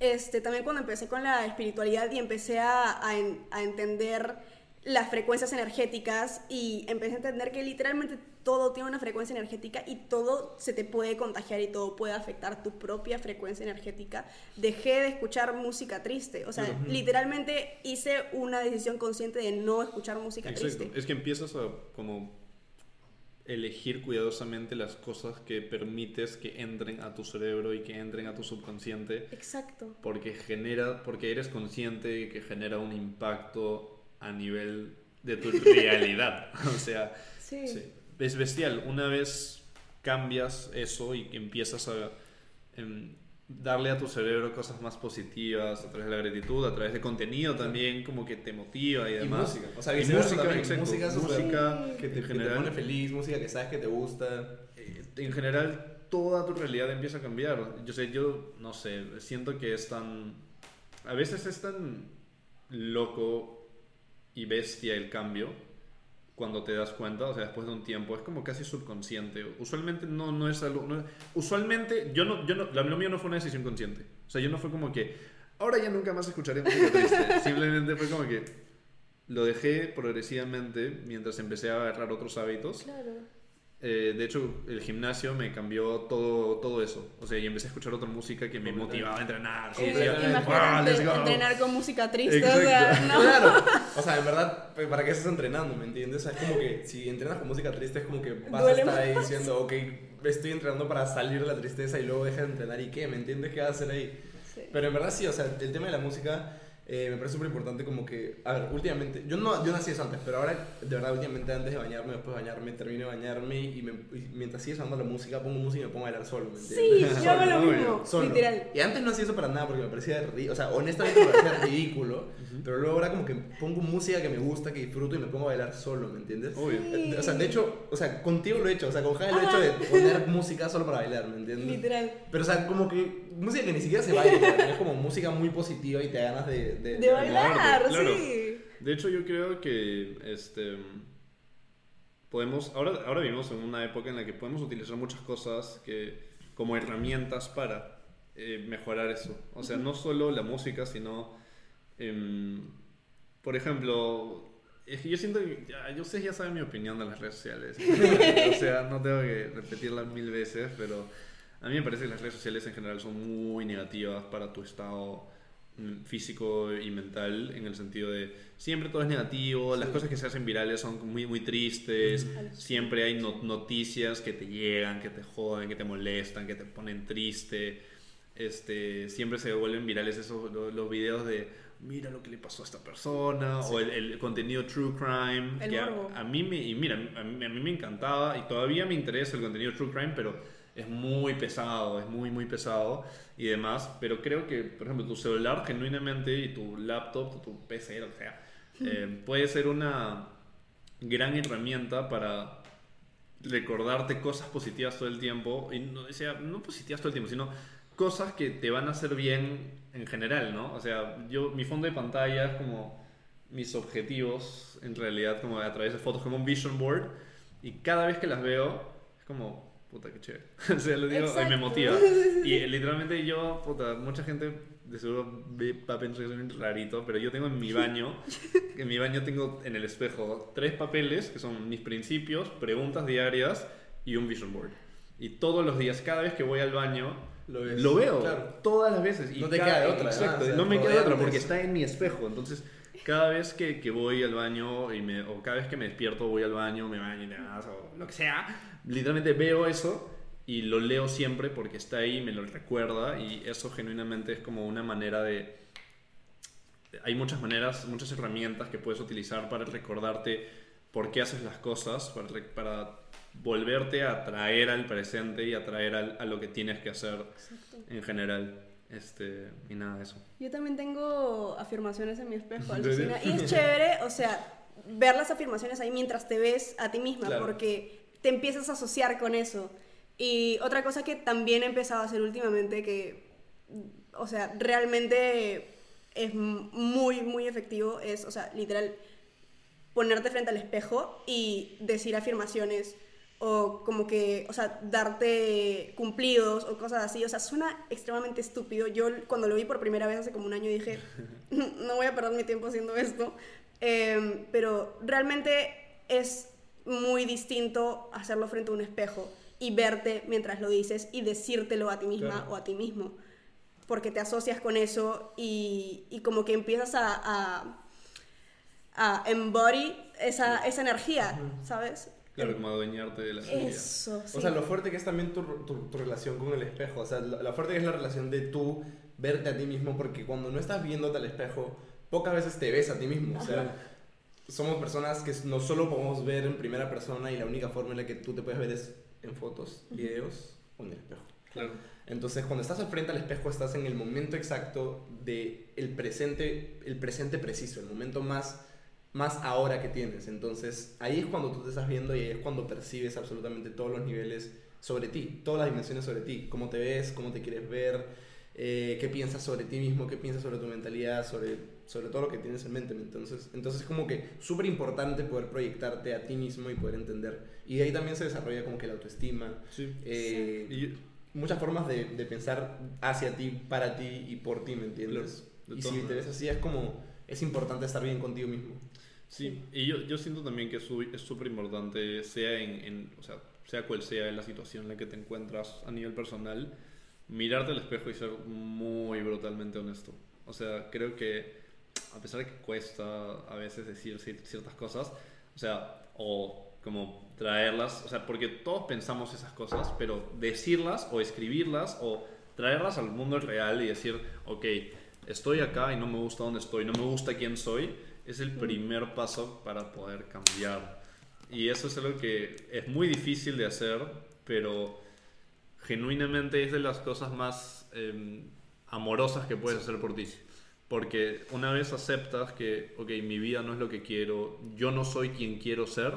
este, también cuando empecé con la espiritualidad y empecé a, a en- a entender las frecuencias energéticas y empecé a entender que literalmente todo tiene una frecuencia energética y todo se te puede contagiar y todo puede afectar tu propia frecuencia energética. Dejé de escuchar música triste, o sea, literalmente hice una decisión consciente de no escuchar música Exacto. triste. Es que empiezas a como elegir cuidadosamente las cosas que permites que entren a tu cerebro y que entren a tu subconsciente Exacto. porque genera porque eres consciente que genera un impacto a nivel de tu realidad. o sea, Sí. Sí, es bestial. Una vez cambias eso y empiezas a em, darle a tu cerebro cosas más positivas a través de la gratitud, a través de contenido también, como que te motiva y Y demás. música. O sea, Y música, también. Música música que te, en que te general. pone feliz, música que sabes que te gusta. eh, en general toda tu realidad empieza a cambiar. Yo sé, yo no sé, siento que es tan... A veces es tan loco y bestia el cambio cuando te das cuenta, o sea, después de un tiempo, es como casi subconsciente. Usualmente no, no es algo... no es- usualmente yo no, yo no, lo mío no fue una decisión consciente. O sea, yo no fue como que, ahora ya nunca más escucharé música triste. Simplemente fue como que lo dejé progresivamente mientras empecé a agarrar otros hábitos. Claro. Eh, de hecho, el gimnasio me cambió todo, todo eso. O sea, y empecé a escuchar otra música que me motivaba a entrenar. Sí, decía, Completamente. "Ah, let's Imagínate go". entrenar con música triste, Exacto. o sea, no. Claro. O sea, en verdad, pues, ¿para qué estás entrenando? ¿Me entiendes? O sea, es como que si entrenas con música triste es como que vas Duele a estar ahí más. diciendo, ok, estoy entrenando para salir de la tristeza y luego dejas de entrenar y qué, ¿me entiendes? ¿Qué vas a hacer ahí? Sí. Pero en verdad sí, o sea, el tema de la música eh, me parece súper importante como que, a ver, últimamente, yo no, yo no hacía eso antes, pero ahora, de verdad, últimamente antes de bañarme, después de bañarme, termino de bañarme y, me, y mientras sigue sonando la música, pongo música y me pongo a bailar solo, ¿me Sí, entiendes? yo hago lo mismo, Solo. literal. Y antes no hacía eso para nada porque me parecía, ri- o sea, honestamente me parecía ridículo, pero luego ahora como que pongo música que me gusta, que disfruto y me pongo a bailar solo, ¿me entiendes? Obvio. Eh, O sea, de hecho, o sea, contigo lo he hecho, o sea, con Jaime lo he hecho de poner música solo para bailar, ¿me entiendes? Literal. Pero, o sea, como que música que ni siquiera se baila, es como música muy positiva y te ganas de... De, De bailar, claro. sí. De hecho, yo creo que este podemos ahora ahora vivimos en una época en la que podemos utilizar muchas cosas que como herramientas para eh, mejorar eso. O sea, no solo la música, sino em, por ejemplo, es que yo siento que ya, yo ustedes ya saben mi opinión de las redes sociales. o sea, no tengo que repetirla mil veces, pero a mí me parece que las redes sociales en general son muy negativas para tu estado mm, físico y mental en el sentido de siempre todo es negativo, las cosas que se hacen virales son muy muy tristes, siempre hay no- noticias que te llegan, que te joden, que te molestan, que te ponen triste. Este, siempre se vuelven virales esos lo- los, videos de mira lo que le pasó a esta persona o el, el contenido true crime El que a, mí me y mira a mí, a mí me encantaba y todavía me interesa el contenido true crime pero es muy pesado es muy muy pesado y demás pero creo que por ejemplo tu celular genuinamente y tu laptop o tu PC lo que sea eh, puede ser una gran herramienta para recordarte cosas positivas todo el tiempo y no, o sea, no positivas todo el tiempo sino cosas que te van a hacer bien en general no o sea yo mi fondo de pantalla es como mis objetivos en realidad como a través de fotos como un vision board y cada vez que las veo es como puta que chévere. O sea lo digo y me Exacto. motiva. Y eh, literalmente yo puta mucha gente de seguro ve- va a pensar que soy un rarito pero yo tengo en mi baño en mi baño tengo en el espejo tres papeles que son mis principios preguntas diarias y un vision board. Y todos los días cada vez que voy al baño Lo ves, lo veo claro. todas las veces. Y No te cada- queda otra, exacto, o sea, no me queda otra porque está en mi espejo. Entonces cada vez que, que voy al baño y me, o cada vez que me despierto voy al baño me baño y demás o lo que sea literalmente veo eso y lo leo siempre porque está ahí me lo recuerda y eso genuinamente es como una manera de hay muchas maneras muchas herramientas que puedes utilizar para recordarte por qué haces las cosas, para, para volverte a traer al presente y atraer al- a lo que tienes que hacer Exacto. en general. Este, y nada, eso. Yo también tengo afirmaciones en mi espejo, alucina. Y es chévere, o sea, ver las afirmaciones ahí mientras te ves a ti misma, Claro. porque te empiezas a asociar con eso. Y otra cosa que también he empezado a hacer últimamente, que, o sea, realmente es muy, muy efectivo, es, o sea, literal, ponerte frente al espejo y decir afirmaciones o como que, o sea, darte cumplidos o cosas así. O sea, suena extremadamente estúpido. Yo cuando lo vi por primera vez hace como un año dije, no voy a perder mi tiempo haciendo esto. Em, pero realmente es muy distinto hacerlo frente a un espejo y verte mientras lo dices y decírtelo a ti misma Claro. o a ti mismo. Porque te asocias con eso y, y como que empiezas a, a, a embody esa, esa energía, ¿sabes? Claro, como adueñarte de la energía. Eso, sí. O sea, lo fuerte que es también tu, tu, tu relación con el espejo. O sea, lo, lo fuerte que es la relación de tú verte a ti mismo, porque cuando no estás viéndote al espejo, pocas veces te ves a ti mismo. O sea, somos personas que no solo podemos ver en primera persona y la única forma en la que tú te puedes ver es en fotos, videos o en el espejo. Claro. Entonces, cuando estás al frente al espejo, estás en el momento exacto de el presente, el presente preciso, el momento más, más ahora que tienes. Entonces, ahí es cuando tú te estás viendo y ahí es cuando percibes absolutamente todos los niveles sobre ti, todas las dimensiones sobre ti, cómo te ves, cómo te quieres ver, eh, qué piensas sobre ti mismo, qué piensas sobre tu mentalidad, sobre, sobre todo lo que tienes en mente. Entonces, entonces es como que súper importante poder proyectarte a ti mismo y poder entender. Y de ahí también se desarrolla como que la autoestima. Sí. eh, Y muchas formas de, de pensar hacia ti, para ti y por ti, ¿me entiendes? Claro, y si te ves así es como, es importante estar bien contigo mismo. Sí, y yo, yo siento también que es súper importante, sea en, en- o sea, sea cual sea la situación en la que te encuentras a nivel personal, mirarte al espejo y ser muy brutalmente honesto. O sea, creo que a pesar de que cuesta a veces decir cier- ciertas cosas, o sea, o como traerlas, o sea, porque todos pensamos esas cosas, pero decirlas o escribirlas o traerlas al mundo real y decir, ok, estoy acá y no me gusta dónde estoy, no me gusta quién soy, es el primer paso para poder cambiar. Y eso es algo que es muy difícil de hacer, pero genuinamente es de las cosas más eh, amorosas que puedes hacer por ti. Porque una vez aceptas que, ok, mi vida no es lo que quiero, yo no soy quien quiero ser,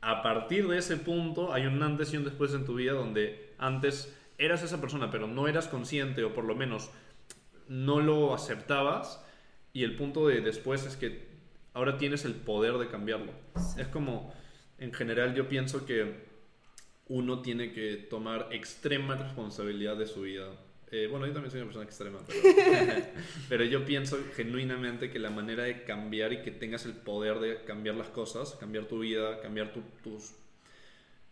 a partir de ese punto hay un antes y un después en tu vida donde antes eras esa persona, pero no eras consciente o por lo menos no lo aceptabas y el punto de después es que ahora tienes el poder de cambiarlo. Es como, en general yo pienso que uno tiene que tomar extrema responsabilidad de su vida. Eh, bueno, yo también soy una persona extrema, pero, pero yo pienso genuinamente que la manera de cambiar y que tengas el poder de cambiar las cosas, cambiar tu vida, cambiar tu, tus,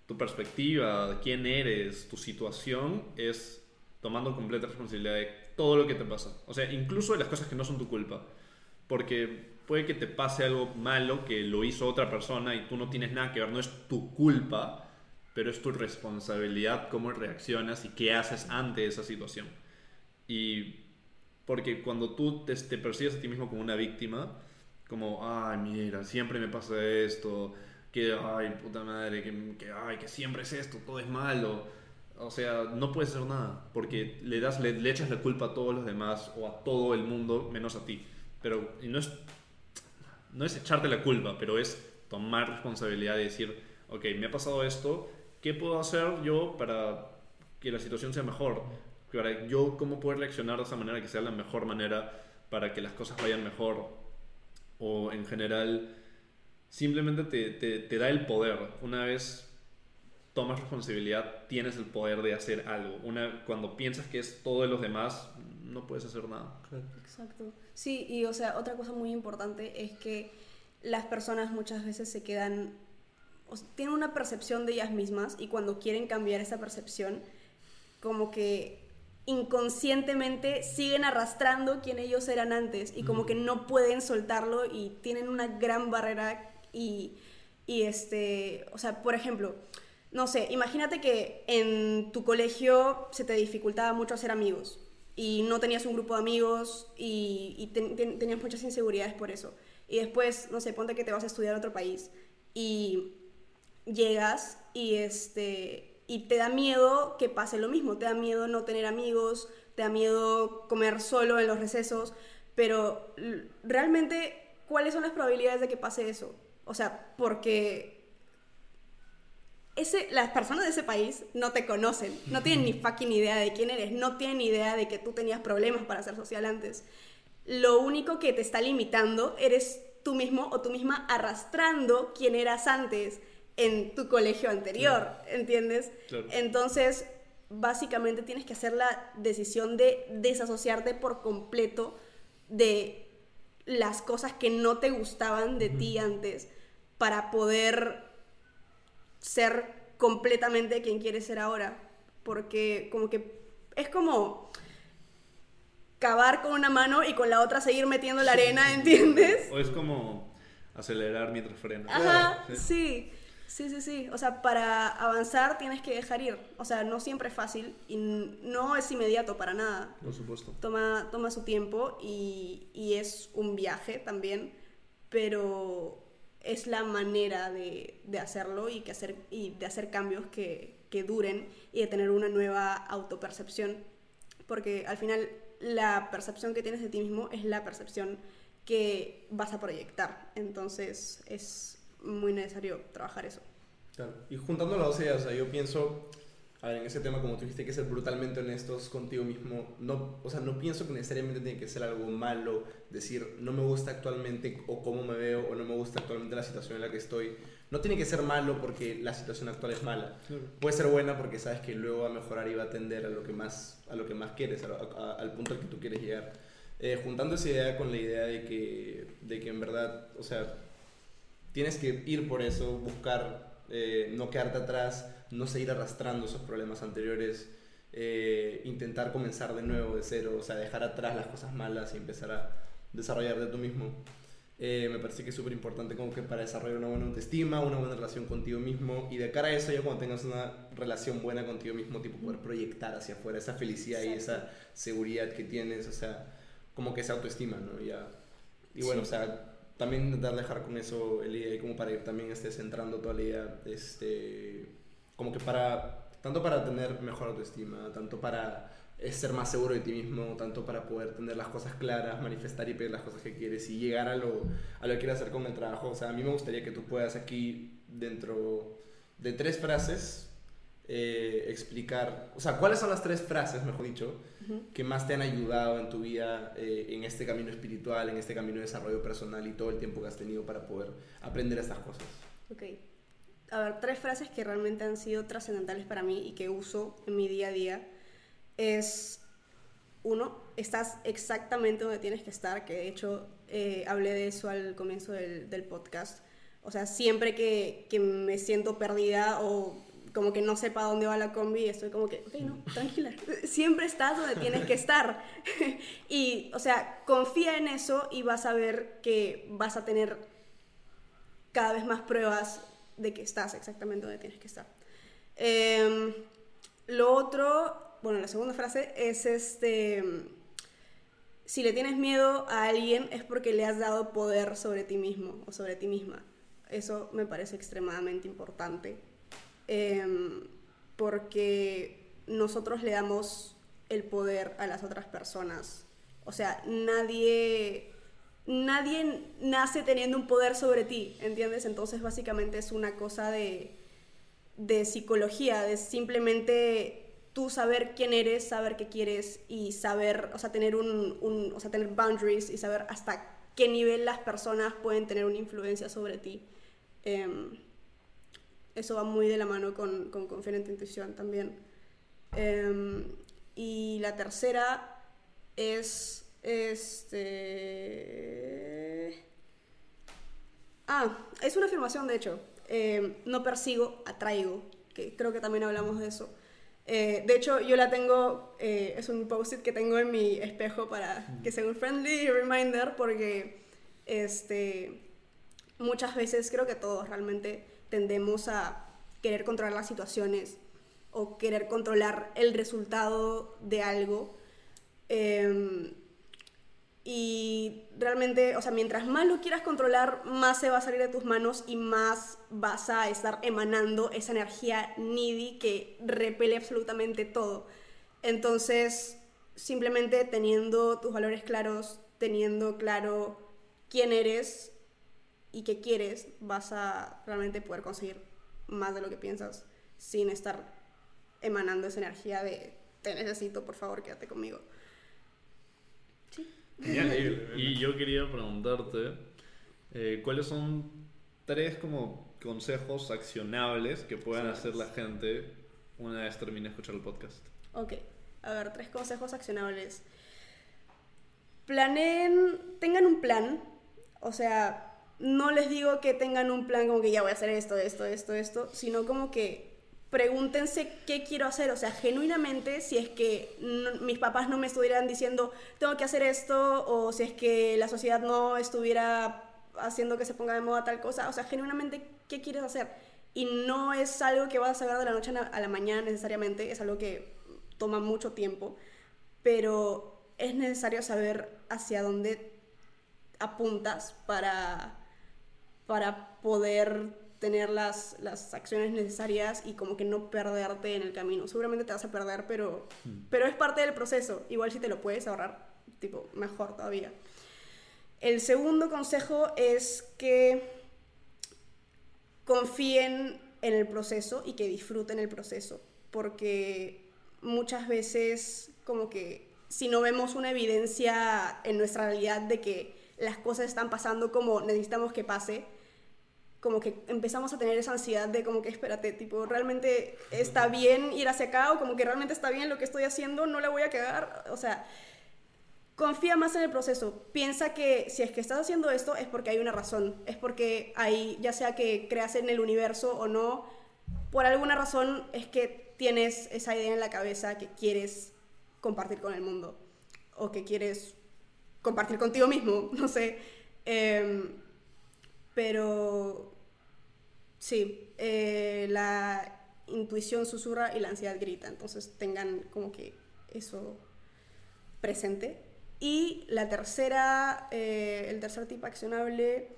tu perspectiva, quién eres, tu situación, es tomando completa responsabilidad de todo lo que te pasa. O sea, incluso de las cosas que no son tu culpa. Porque puede que te pase algo malo que lo hizo otra persona y tú no tienes nada que ver, no es tu culpa, pero es tu responsabilidad cómo reaccionas y qué haces ante esa situación. Y porque cuando tú te, te percibes a ti mismo como una víctima, como, ay, mira, siempre me pasa esto, que, ay, puta madre, que, que, ay, que siempre es esto, todo es malo. O sea, no puedes hacer nada, porque le, das, le, le echas la culpa a todos los demás o a todo el mundo menos a ti. Pero y no, es, no es echarte la culpa, pero es tomar responsabilidad y decir, ok, me ha pasado esto, ¿qué puedo hacer yo para que la situación sea mejor? Para yo cómo poder reaccionar de esa manera que sea la mejor manera para que las cosas vayan mejor. O en general, simplemente te, te, te da el poder. Una vez tomas responsabilidad, tienes el poder de hacer algo. Una, cuando piensas que es todo de los demás, no puedes hacer nada. Exacto. Sí, y o sea, otra cosa muy importante es que las personas muchas veces se quedan, o sea, tienen una percepción de ellas mismas y cuando quieren cambiar esa percepción, como que inconscientemente siguen arrastrando quien ellos eran antes y como que no pueden soltarlo y tienen una gran barrera y, y este, o sea, por ejemplo, no sé, imagínate que en tu colegio se te dificultaba mucho hacer amigos y no tenías un grupo de amigos y, y ten- ten- tenías muchas inseguridades por eso. Y después, no sé, ponte que te vas a estudiar a otro país y llegas y este y te da miedo que pase lo mismo, te da miedo no tener amigos, te da miedo comer solo en los recesos, pero realmente ¿cuáles son las probabilidades de que pase eso? O sea, porque ese, las personas de ese país no te conocen, no tienen ni fucking idea de quién eres, no tienen idea de que tú tenías problemas para ser social antes. Lo único que te está limitando eres tú mismo o tú misma arrastrando quién eras antes en tu colegio anterior, ¿entiendes? Claro. Entonces, básicamente tienes que hacer la decisión de desasociarte por completo de las cosas que no te gustaban de ti antes para poder ser completamente quien quieres ser ahora. Porque como que es como cavar con una mano y con la otra seguir metiendo la arena, ¿entiendes? O es como acelerar mientras frenas. Ajá, Sí. sí. Sí, sí, sí. O sea, para avanzar tienes que dejar ir. O sea, no siempre es fácil y no es inmediato para nada. Por supuesto. Toma, toma su tiempo y, y es un viaje también, pero es la manera de, de hacerlo y, que hacer, y de hacer cambios que, que duren y de tener una nueva autopercepción. Porque al final la percepción que tienes de ti mismo es la percepción que vas a proyectar. Entonces es muy necesario trabajar eso. Claro. Y juntando las dos ideas, o sea, yo pienso, a ver, en ese tema, como tú dijiste, hay que ser brutalmente honestos contigo mismo. No, o sea, no pienso que necesariamente tiene que ser algo malo, decir, no me gusta actualmente o cómo me veo, o no me gusta actualmente la situación en la que estoy. No tiene que ser malo porque la situación actual es mala. Claro. Puede ser buena porque sabes que luego va a mejorar y va a tender a lo que más, a lo que más quieres, a a- al punto al que tú quieres llegar. Eh, juntando esa idea con la idea de que, de que en verdad, o sea, tienes que ir por eso, buscar, eh, no quedarte atrás, no seguir arrastrando esos problemas anteriores, eh, intentar comenzar de nuevo, de cero, o sea, dejar atrás las cosas malas y empezar a desarrollarte tú mismo. Eh, me parece que es súper importante como que para desarrollar una buena autoestima, una buena relación contigo mismo y de cara a eso ya cuando tengas una relación buena contigo mismo, tipo poder proyectar hacia afuera esa felicidad y esa seguridad que tienes, o sea, como que esa autoestima, ¿no? Ya. Y bueno, Sí. o sea, también intentar dejar con eso el y como para ir también este, centrando toda la idea, este, como que para, tanto para tener mejor autoestima, tanto para eh, ser más seguro de ti mismo, tanto para poder tener las cosas claras, manifestar y pedir las cosas que quieres y llegar a lo, a lo que quieres hacer con el trabajo. O sea, a mí me gustaría que tú puedas aquí, dentro de tres frases, eh, explicar, o sea, cuáles son las tres frases, mejor dicho, Ujú. que más te han ayudado en tu vida, eh, en este camino espiritual, en este camino de desarrollo personal y todo el tiempo que has tenido para poder aprender estas cosas. Ok. A ver, tres frases que realmente han sido trascendentales para mí y que uso en mi día a día es, uno, estás exactamente donde tienes que estar, que de hecho eh, hablé de eso al comienzo del, podcast. O sea, siempre que me siento perdida o como que no sepa dónde va la combi, estoy como que, ok, no, tranquila, siempre estás donde tienes que estar. y, o sea, confía en eso y vas a ver que vas a tener cada vez más pruebas de que estás exactamente donde tienes que estar. Em, lo otro, bueno, la segunda frase es este, si le tienes miedo a alguien es porque le has dado poder sobre ti mismo o sobre ti misma. Eso me parece extremadamente importante em, porque nosotros le damos el poder a las otras personas. O sea, nadie nadie nace teniendo un poder sobre ti, ¿entiendes? Entonces básicamente es una cosa de, de psicología, de simplemente tú saber quién eres, saber qué quieres y saber, o sea, tener un, un- o sea, tener boundaries y saber hasta qué nivel las personas pueden tener una influencia sobre ti. Em, eso va muy de la mano con, con confiar intuición también. Em, y la tercera es este. Ah, es una afirmación, de hecho. Eh, no persigo, atraigo. Que creo que también hablamos de eso. Eh, de hecho, yo la tengo. eh, es un post-it que tengo en mi espejo para que sea un friendly reminder, porque este, muchas veces creo que todos realmente tendemos a querer controlar las situaciones o querer controlar el resultado de algo. Em, y realmente, o sea, mientras más lo quieras controlar, más se va a salir de tus manos y más vas a estar emanando esa energía needy que repele absolutamente todo. Entonces, simplemente teniendo tus valores claros, teniendo claro quién eres y qué quieres, vas a realmente poder conseguir más de lo que piensas sin estar emanando esa energía de te necesito, por favor, quédate conmigo. Y yo quería preguntarte, eh, ¿cuáles son tres como consejos accionables que puedan hacer la gente una vez termine de escuchar el podcast? Ok, a ver, tres consejos accionables. Planeen, tengan un plan, o sea, no les digo que tengan un plan como que ya voy a hacer esto, esto, esto, esto, sino como que pregúntense qué quiero hacer, o sea, genuinamente, si es que mis papás no me estuvieran diciendo, tengo que hacer esto, o si es que la sociedad no estuviera haciendo que se ponga de moda tal cosa, o sea, genuinamente, ¿qué quieres hacer? Y no es algo que vas a saber de la noche a la mañana necesariamente, es algo que toma mucho tiempo, pero es necesario saber hacia dónde apuntas para, para poder tener las, las acciones necesarias y como que no perderte en el camino. Seguramente te vas a perder, pero, hmm. pero es parte del proceso. Igual si te lo puedes ahorrar, tipo, mejor todavía. El segundo consejo es que confíen en el proceso y que disfruten el proceso, porque muchas veces como que si no vemos una evidencia en nuestra realidad de que las cosas están pasando como necesitamos que pase, como que empezamos a tener esa ansiedad de como que espérate, tipo, realmente está bien ir hacia acá o como que realmente está bien lo que estoy haciendo, no la voy a quedar, o sea, confía más en el proceso, piensa que si es que estás haciendo esto es porque hay una razón, es porque hay, ya sea que creas en el universo o no, por alguna razón es que tienes esa idea en la cabeza que quieres compartir con el mundo o que quieres compartir contigo mismo, no sé. Em, pero Sí, eh, la intuición susurra y la ansiedad grita, entonces tengan como que eso presente. Y la tercera, eh, el tercer tipo accionable,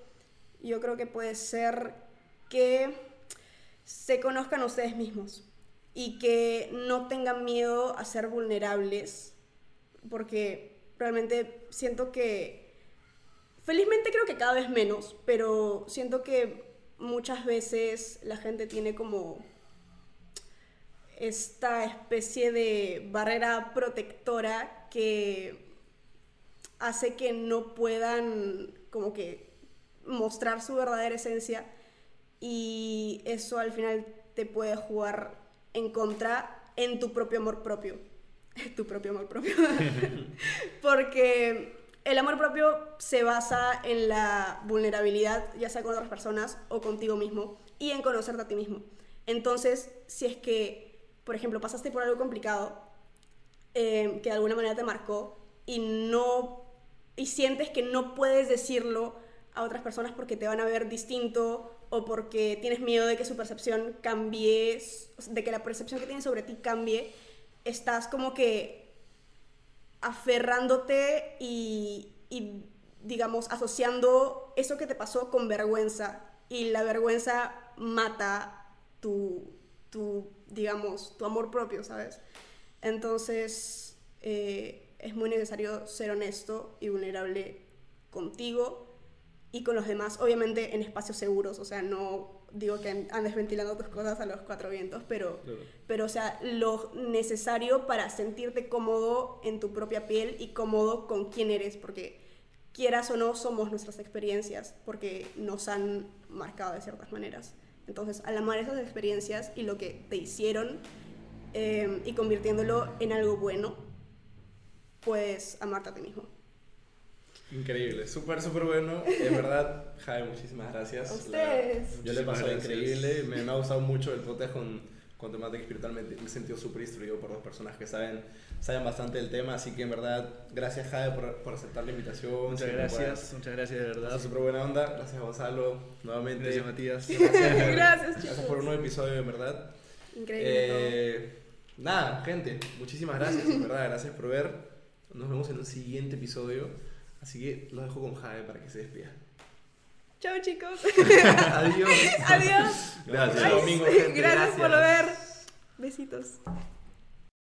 yo creo que puede ser que se conozcan ustedes mismos y que no tengan miedo a ser vulnerables, porque realmente siento que, felizmente creo que cada vez menos, pero siento que muchas veces la gente tiene como esta especie de barrera protectora que hace que no puedan como que mostrar su verdadera esencia y eso al final te puede jugar en contra en tu propio amor propio. tu propio amor propio. Porque el amor propio se basa en la vulnerabilidad, ya sea con otras personas o contigo mismo, y en conocerte a ti mismo. Entonces, si es que, por ejemplo, pasaste por algo complicado, eh, que de alguna manera te marcó, y no y sientes que no puedes decirlo a otras personas porque te van a ver distinto o porque tienes miedo de que su percepción cambie, de que la percepción que tienen sobre ti cambie, estás como que aferrándote y, digamos, asociando eso que te pasó con vergüenza. Y la vergüenza mata tu, tu digamos, tu amor propio, ¿sabes? Entonces, eh, es muy necesario ser honesto y vulnerable contigo y con los demás, obviamente en espacios seguros, o sea, no digo que andes ventilando tus cosas a los cuatro vientos, pero, pero o sea, lo necesario para sentirte cómodo en tu propia piel y cómodo con quién eres, porque quieras o no, somos nuestras experiencias, porque nos han marcado de ciertas maneras. Entonces, al amar esas experiencias y lo que te hicieron eh, y convirtiéndolo en algo bueno, puedes amarte a ti mismo. Increíble, súper, súper bueno. Es verdad, Jaime, muchísimas gracias. A ustedes. yo le he pasado increíble. Me, me, ha gustado mucho el podcast con, con temática espiritual. Me, he sentido súper instruido por dos personas que saben, saben bastante del tema. Así que en verdad, gracias, Jaime, por, por aceptar la invitación. Muchas gracias, muchas gracias, de verdad. Súper buena onda. Gracias, Gonzalo, nuevamente. Gracias, Matías. Gracias, gracias, chicos. Gracias por un nuevo episodio, en verdad. Increíble. Eh, nada, gente, muchísimas gracias, en verdad. Gracias por ver. Nos vemos en un siguiente episodio. Así que lo dejo con Jade para que se despida. Chao chicos. Adiós. Adiós. Gracias. Domingo, gente. Gracias por ver. Besitos.